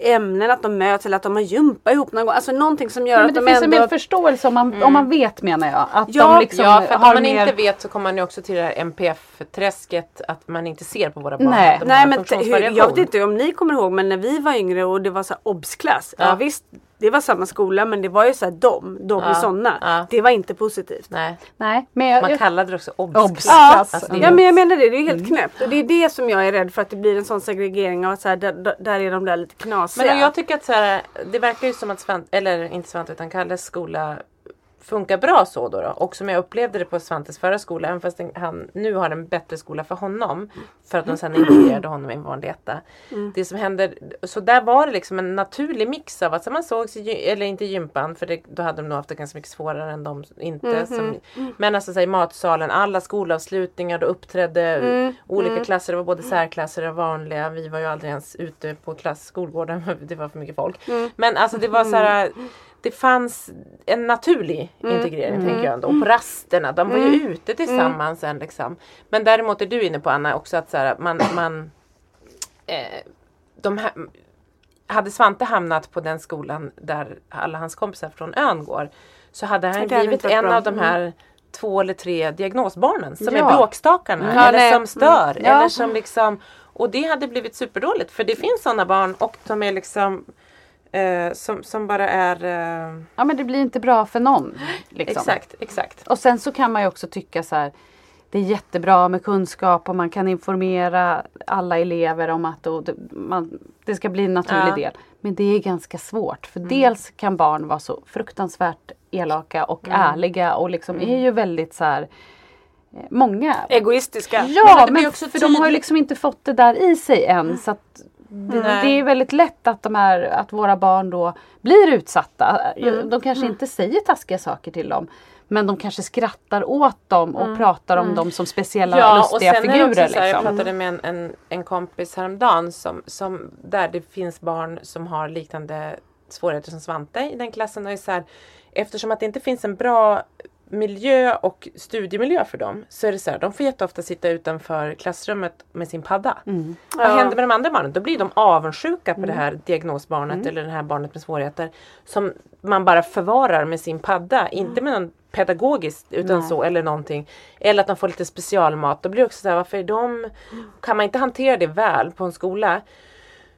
ämnen, att de möts eller att de har gympa ihop någon gång. Alltså någonting som gör Ja, att det de finns en ändå... mer förståelse om man, om man vet menar jag. Att Ja, de liksom Ja, för att har om man mer... inte vet så kommer man ju också till det här MPF-träsket att man inte ser på våra barn Nej. Nej men t- hur, jag vet inte om ni kommer ihåg men när vi var yngre och det var så här obsklass. Ja. Ja. visst, det var samma skola men det var ju så här de, de är Ja, såna. ja. Det var inte positivt. Nej, Nej, men jag, man jag, kallade det också Obs. obsklass. Ja, Alltså, är Ja ju- men jag menar det, det är helt knäppt. Och det är det som jag är rädd för att det blir en sån segregering av att så här, där, där är de där lite knasiga. Men jag tycker att så här, det verkar ju som att Svante, eller inte Svante utan Kalles skola funkar bra så då, då. Och som jag upplevde det på Svantes förra skola, även fast han nu har en bättre skola för honom. För att de sen integrerade honom i en vanlig etta. Det som händer, så där var det liksom en naturlig mix av att så man sågs, i, eller inte i gympan för det, då hade de nog haft det ganska mycket svårare än de inte. Som, men alltså i matsalen, alla skolavslutningar, då uppträdde olika klasser, det var både särklasser och vanliga. Vi var ju aldrig ens ute på klass, skolgården, det var för mycket folk. Men alltså det var så här det fanns en naturlig integrering tänker jag ändå. Och på rasterna, de var ju ute tillsammans sen liksom. Men däremot är du inne på Anna också att så här, man, man eh, de här, hade Svante hamnat på den skolan där alla hans kompisar från ön går så hade han Det blivit en bra. av de här två eller tre diagnosbarnen som Ja. är bråkstakarna Ja, eller nej. som stör. Ja. Eller som liksom, och det hade blivit superdåligt för det finns sådana barn och de är liksom eh, som, som bara är eh, ja men det blir inte bra för någon. Liksom. Exakt, exakt. Och sen så kan man ju också tycka så här det är jättebra med kunskap och man kan informera alla elever om att då, det, man, det ska bli en naturlig Ja. del. Men det är ganska svårt för dels kan barn vara så fruktansvärt elaka och ärliga och liksom är ju väldigt så här eh, Många. Egoistiska. Men Ja men också för de har ju tydligt- liksom inte fått det där i sig än. Så att det, Nej. det är väldigt lätt att, de här, att våra barn då blir utsatta. Mm. De kanske inte säger taskiga saker till dem. Men de kanske skrattar åt dem och pratar om dem som speciella Mm. Ja, och lustiga sen är det figurer. också så här, jag liksom. pratade med en, en, en kompis häromdagen som, som, där det finns barn som har liknande svårigheter som Svante i den klassen. Och är så här, eftersom att det inte finns en bra miljö och studiemiljö för dem så är det så här, de får jätteofta sitta utanför klassrummet med sin padda. Mm. Vad Ja. händer med de andra barnen? Då blir de avundsjuka på det här diagnosbarnet eller det här barnet med svårigheter som man bara förvarar med sin padda. Inte med någon pedagogiskt utan Nej. så eller någonting. Eller att de får lite specialmat. Då blir det också så här, varför är de... Kan man inte hantera det väl på en skola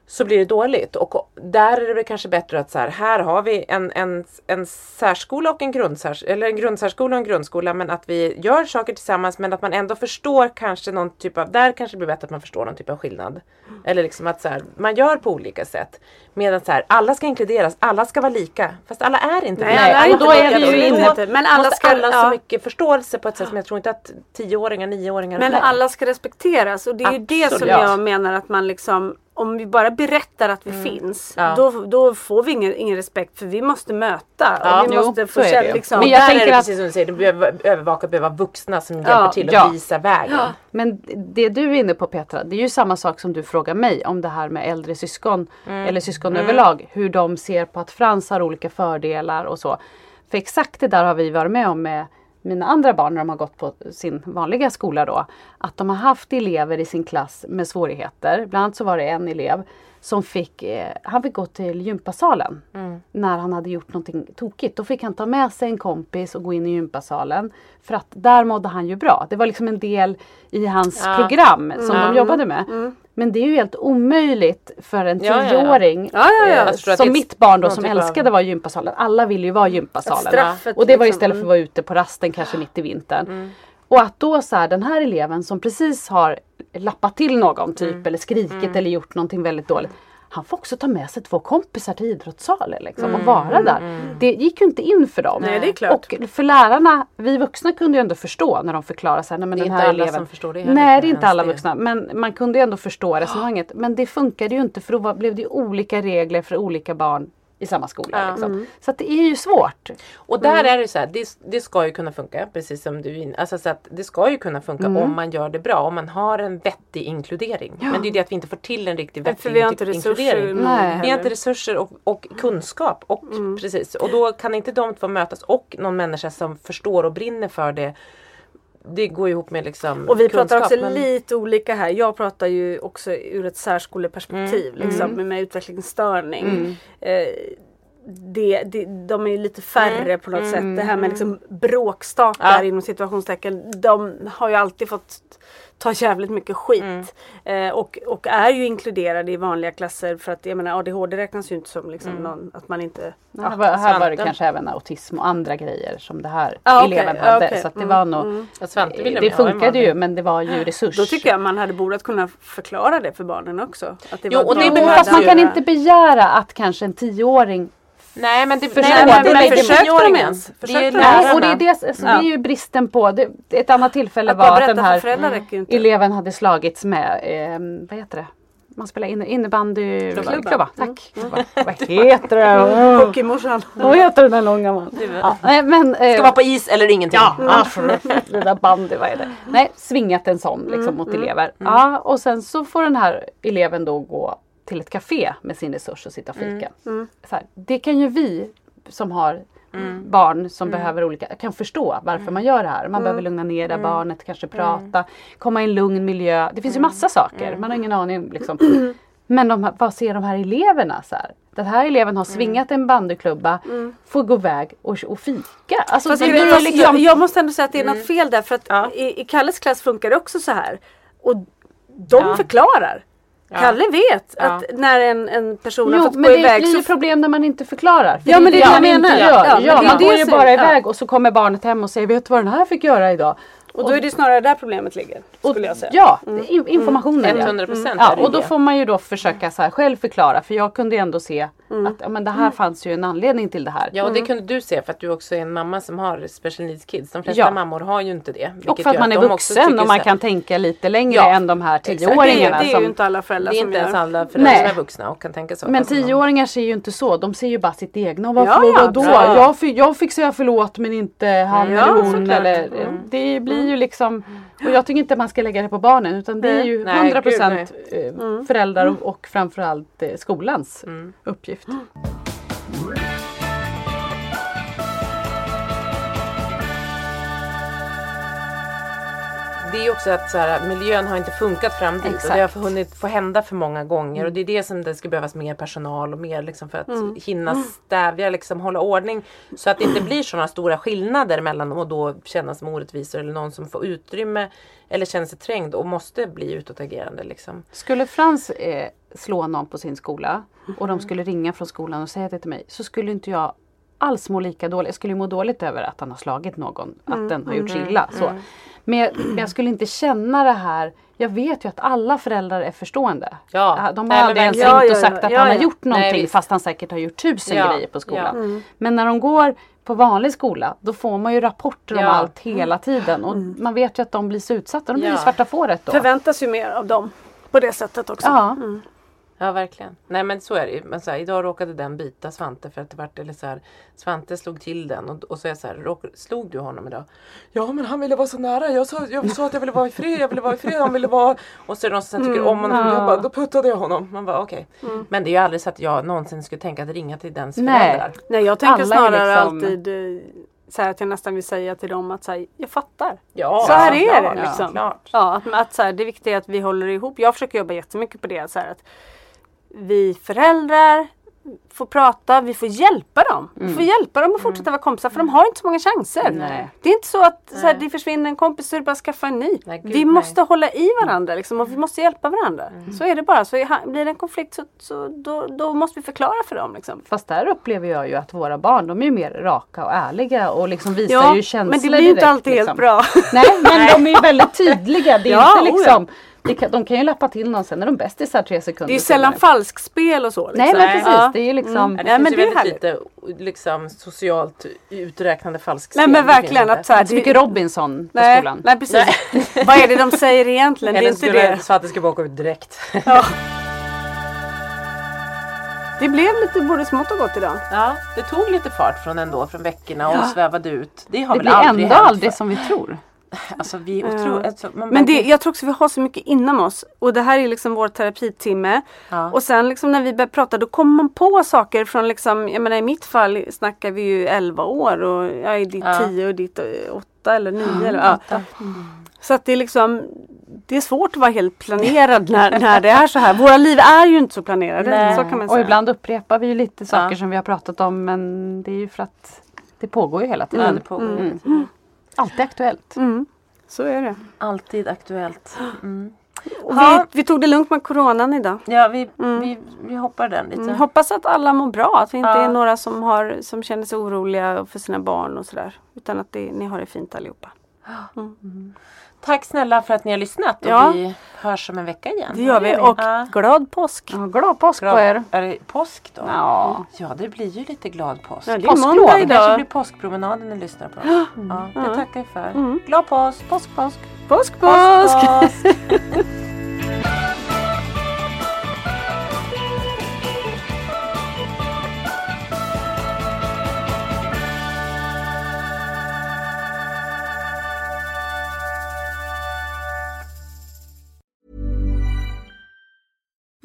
så blir det dåligt. Och där är det kanske bättre att så här, här har vi en, en, en särskola och en grundsärs eller en grundsärskola och en grundskola men att vi gör saker tillsammans men att man ändå förstår kanske någon typ av, där kanske det blir bättre att man förstår någon typ av skillnad. Eller liksom att så här, man gör på olika sätt. Medan så här, alla ska inkluderas, alla ska vara lika. Fast alla är inte Nej, alla är inte då är vi ju inne. Men alla måste ska- alla ha så ja. mycket förståelse på ett sätt som jag tror inte att tioåringar, nioåringar Men alla ska respekteras och det är ju det som Absolut. jag menar att man liksom om vi bara berättar att vi finns Ja. då, då får vi ingen, ingen respekt för vi måste möta Ja, och vi jo, måste så få är det känna liksom, Men jag där är tänker det att- precis som du säger, du behöver övervaka, behöver vuxna som Ja, hjälper till att ja. visa vägen. Men det du är inne på Petra, det är ju samma sak som du frågar mig om det här med äldre syskon Mm. eller syskon överlag. Hur de ser på att Frans har olika fördelar och så. För exakt det där har vi varit med om med mina andra barn när de har gått på sin vanliga skola då. Att de har haft elever i sin klass med svårigheter. Bland annat så var det en elev som fick, eh, han fick gå till gympasalen när han hade gjort någonting tokigt. Då fick han ta med sig en kompis och gå in i gympasalen. För att där mådde han ju bra. Det var liksom en del i hans Ja. program som Mm. de jobbade med. Men det är ju helt omöjligt för en tioåring. Ja, ja, eh, som mitt barn då som typ älskade att vara i gympasalen. Alla vill ju vara i gympasalen. Och det var liksom. istället för att vara ute på rasten kanske mitt i vintern. Och att då så här, den här eleven som precis har lappat till någon typ eller skrikit eller gjort någonting väldigt dåligt. han får också ta med sig två kompisar till idrottssalen liksom, och vara där. Det gick ju inte in för dem. Mm. Nej, det är klart. Och för lärarna, vi vuxna kunde ju ändå förstå när de förklarade så här, nej men Det är den inte här alla eleven. som förstår det heller, Nej det är inte alla vuxna men man kunde ju ändå förstå resonemanget. Men det funkade ju inte för då blev det olika regler för olika barn i samma skola. Ja. Liksom. Så att det är ju svårt. Och där är det så här, det, det ska ju kunna funka precis som du alltså så att Det ska ju kunna funka Mm. om man gör det bra, om man har en vettig inkludering. Men det är det att vi inte får till en riktigt vettig vi har inte ink- resurser. nog Nej. Vi har inte resurser och, och kunskap. Och, Mm. precis, och då kan inte de två mötas och någon människa som förstår och brinner för det. Det går ihop med liksom Och vi pratar kunskap, också men- lite olika här. Jag pratar ju också ur ett särskoleperspektiv Mm. liksom, med, med utvecklingsstörning. Eh, det, det, de är ju lite färre på något sätt. Det här med liksom bråkstakar Ja. inom situationstecken. De har ju alltid fått ta jävligt mycket skit. Eh, och, och är ju inkluderade i vanliga klasser för att jag menar ADHD räknas ju inte som liksom någon, att man inte Ja, här var, här var det Svante. kanske även autism och andra grejer som det här okej. eleven Ja, hade. okej. Så att det Mm, var nog, Ja, Svante ville det funkade ju men det var ju resurs. Då tycker jag man hade borde kunna förklara det för barnen också. Att det Jo, var och det Fast man kan inte begära att kanske en tioåring Nej men det, Förstår. nej, men det Men är inte försökte de ens? Det är Försökte de lärarna. Nej, och det är, det, alltså, det är ju bristen på. Det, ett annat tillfälle Att var att den här eleven hade slagits med, eh, vad heter det? Man spelar in, innebandyklubba. Klubba. Klubba. Tack. Vad heter det? Hockeymorsan. Vad heter den där långa man? Ja, nej, men, eh, Ska vara på is eller ingenting. Ja, det där bandy, vad är det? Nej, svingat en sån liksom, mot elever. Ja, och sen så får den här eleven då gå till ett café med sin resurs och sitta och fika. Så här, det kan ju vi som har barn som behöver olika, kan förstå varför man gör det här. Man behöver lugna ner det barnet, kanske prata, komma i en lugn miljö. Det finns ju massa saker, man har ingen aning. Liksom. Men de, vad ser de här eleverna? Så här? Den här eleven har svingat en bandyklubba, får gå iväg och, och fika. Alltså, Fast det jag, liksom, jag, jag måste ändå säga att det är något fel där för att Ja. i, i Kalles klass funkar det också så här. Och de förklarar. Kalle vet Ja. att när en, en person har Jo, fått men gå det iväg blir så problem när man inte förklarar. För Ja, men det är det jag man inte menar. Ja, Ja, men det är man det går ju bara ja. iväg och så kommer barnet hem och säger vet du vad den här fick göra idag? Och då är det snarare där problemet ligger. Skulle jag säga. Ja, in, informationen. ja. 100 procent Ja, är det och då får man ju då försöka så här själv förklara för jag kunde ju ändå se att ja, men det här fanns ju en anledning till det här. Ja och det kunde du se för att du också är en mamma som har special needs kids. De flesta Ja. mammor har ju inte det. och för att gör man är vuxen och man kan tänka lite längre Ja, än de här exakt. Det tioåringarna. det är som, ju inte alla föräldrar Det är som inte ens gör. alla föräldrar Nej. som är vuxna och kan tänka så. men de- tioåringar ser ju inte så. De ser ju bara sitt egna. Och varför Ja, ja, då? Jag, fick, jag fick säga förlåt men inte han Ja, eller hon. Eller, Det blir ju liksom och jag tycker inte man ska lägga det på barnen utan det är ju Nej, 100% gud, eh, föräldrar och, och framförallt eh, skolans Mm. uppgift. Det är också att så här, miljön har inte funkat fram dit och Exakt. det har hunnit få hända för många gånger och det är det som det ska behövas mer personal och mer liksom för att hinna stävja, liksom hålla ordning så att det inte blir sådana stora skillnader mellan och då kännas som orättvisor eller någon som får utrymme eller känner sig trängd och måste bli utåtagerande liksom. Skulle Frans eh, slå någon på sin skola och de skulle ringa från skolan och säga det till mig så skulle inte jag alls må lika dåligt. Jag skulle må dåligt över att han har slagit någon, att den har gjort sig illa. Så. Men, jag, men jag skulle inte känna det här. Jag vet ju att alla föräldrar är förstående. Ja. De har aldrig ens verkligen. ringt och Ja, ja, sagt ja. att Ja, han har ja. gjort någonting Nej, fast han säkert har gjort tusen Ja, grejer på skolan. ja. Men när de går på vanlig skola då får man ju rapporter om Ja. allt hela tiden och man vet ju att de blir så utsatta. De blir Ja. svarta fåret då. Förväntas ju mer av dem. På det sättet också. Ja. Ja verkligen. Nej men så är det ju. Men så här, idag råkade den bita Svante för att det vart eller så här, Svante slog till den och, och så är jag så här, råk, slog du honom idag? Ja men han ville vara så nära. Jag sa, jag sa att jag ville vara i fred, jag ville vara i fred, han ville vara... Och så är det någon som tycker om honom. Ja. Jag bara, då puttade jag honom. Man bara okej. Men det är ju aldrig så att jag någonsin skulle tänka att ringa till dens Nej. föräldrar. Nej jag tänker Alla är snarare liksom- alltid eh, så här att jag nästan vill säga till dem att så här, jag fattar. Ja, Så här är klart, det liksom. Ja, att, att så här, det viktiga är att vi håller ihop. Jag försöker jobba jättemycket på det. Så här, att vi föräldrar får prata, vi får hjälpa dem. Vi får hjälpa dem att fortsätta vara kompisar för de har inte så många chanser. Nej. Det är inte så att så här, det försvinner en kompis så det bara skaffa en ny. Nej, gud, vi nej. måste hålla i varandra liksom, och vi måste hjälpa varandra. Så är det bara. Så blir det en konflikt så, så då, då måste vi förklara för dem. Liksom. Fast där upplever jag ju att våra barn de är mer raka och ärliga och liksom visar Ja, ju känslor men det blir ju inte direkt, alltid liksom. helt bra. Nej men de är ju väldigt tydliga. Det är Ja, inte oh liksom det kan, de kan ju lappa till någon sen är de bästisar tre sekunder Det är ju sällan senare. falskspel och så. Liksom. Nej men precis, Ja. det är ju liksom Ja, det Ja, men finns ju det är väldigt lite liksom, socialt uträknande falskspel. Nej men Det verkligen inte. att så här, inte så mycket Robinson på nej, skolan. nej precis. Vad är det de säger egentligen? Det är inte skulle, det. det skulle bara åka ut direkt. Det blev lite både smått och gott idag. Ja, det tog lite fart från ändå från veckorna och svävade ut. Det har Det väl blir aldrig ändå hänt aldrig för- som vi tror. Alltså vi är otroligt... Alltså, man Men det, jag tror också vi har så mycket inom oss. Och det här är liksom vår terapitimme. Ja. Och sen liksom när vi börjar prata då kommer man på saker från liksom, jag menar i mitt fall snackar vi ju 11 år och jag är ditt Ja. 10 och ditt 8 eller 9 eller ja. Så att det är liksom det är svårt att vara helt planerad när, när det är så här. Våra liv är ju inte så planerade. Nej. Så kan man Och säga. ibland upprepar vi ju lite saker Ja. som vi har pratat om men det är ju för att det pågår ju hela Ja, tiden. det pågår Mm. Alltid aktuellt. Mm, så är det. Alltid aktuellt. Mm. Vi, vi tog det lugnt med coronan idag. Ja, vi, vi, vi hoppar den lite. Mm, hoppas att alla mår bra. Att vi inte Ja. är några som, har, som känner sig oroliga för sina barn och sådär. Utan att det, ni har det fint allihopa. Tack snälla för att ni har lyssnat och Ja. vi hörs om en vecka igen. Det gör vi. Och Ja. glad påsk! Ja, glad påsk på Glad, er! är det påsk då? Ja. Ja, det blir ju lite glad påsk. Ja, det är måndag Det kanske idag. blir påskpromenaden ni lyssnar på. Ja, det tackar jag för. Mm. Glad påsk! Påsk, påsk! Påsk, påsk! påsk.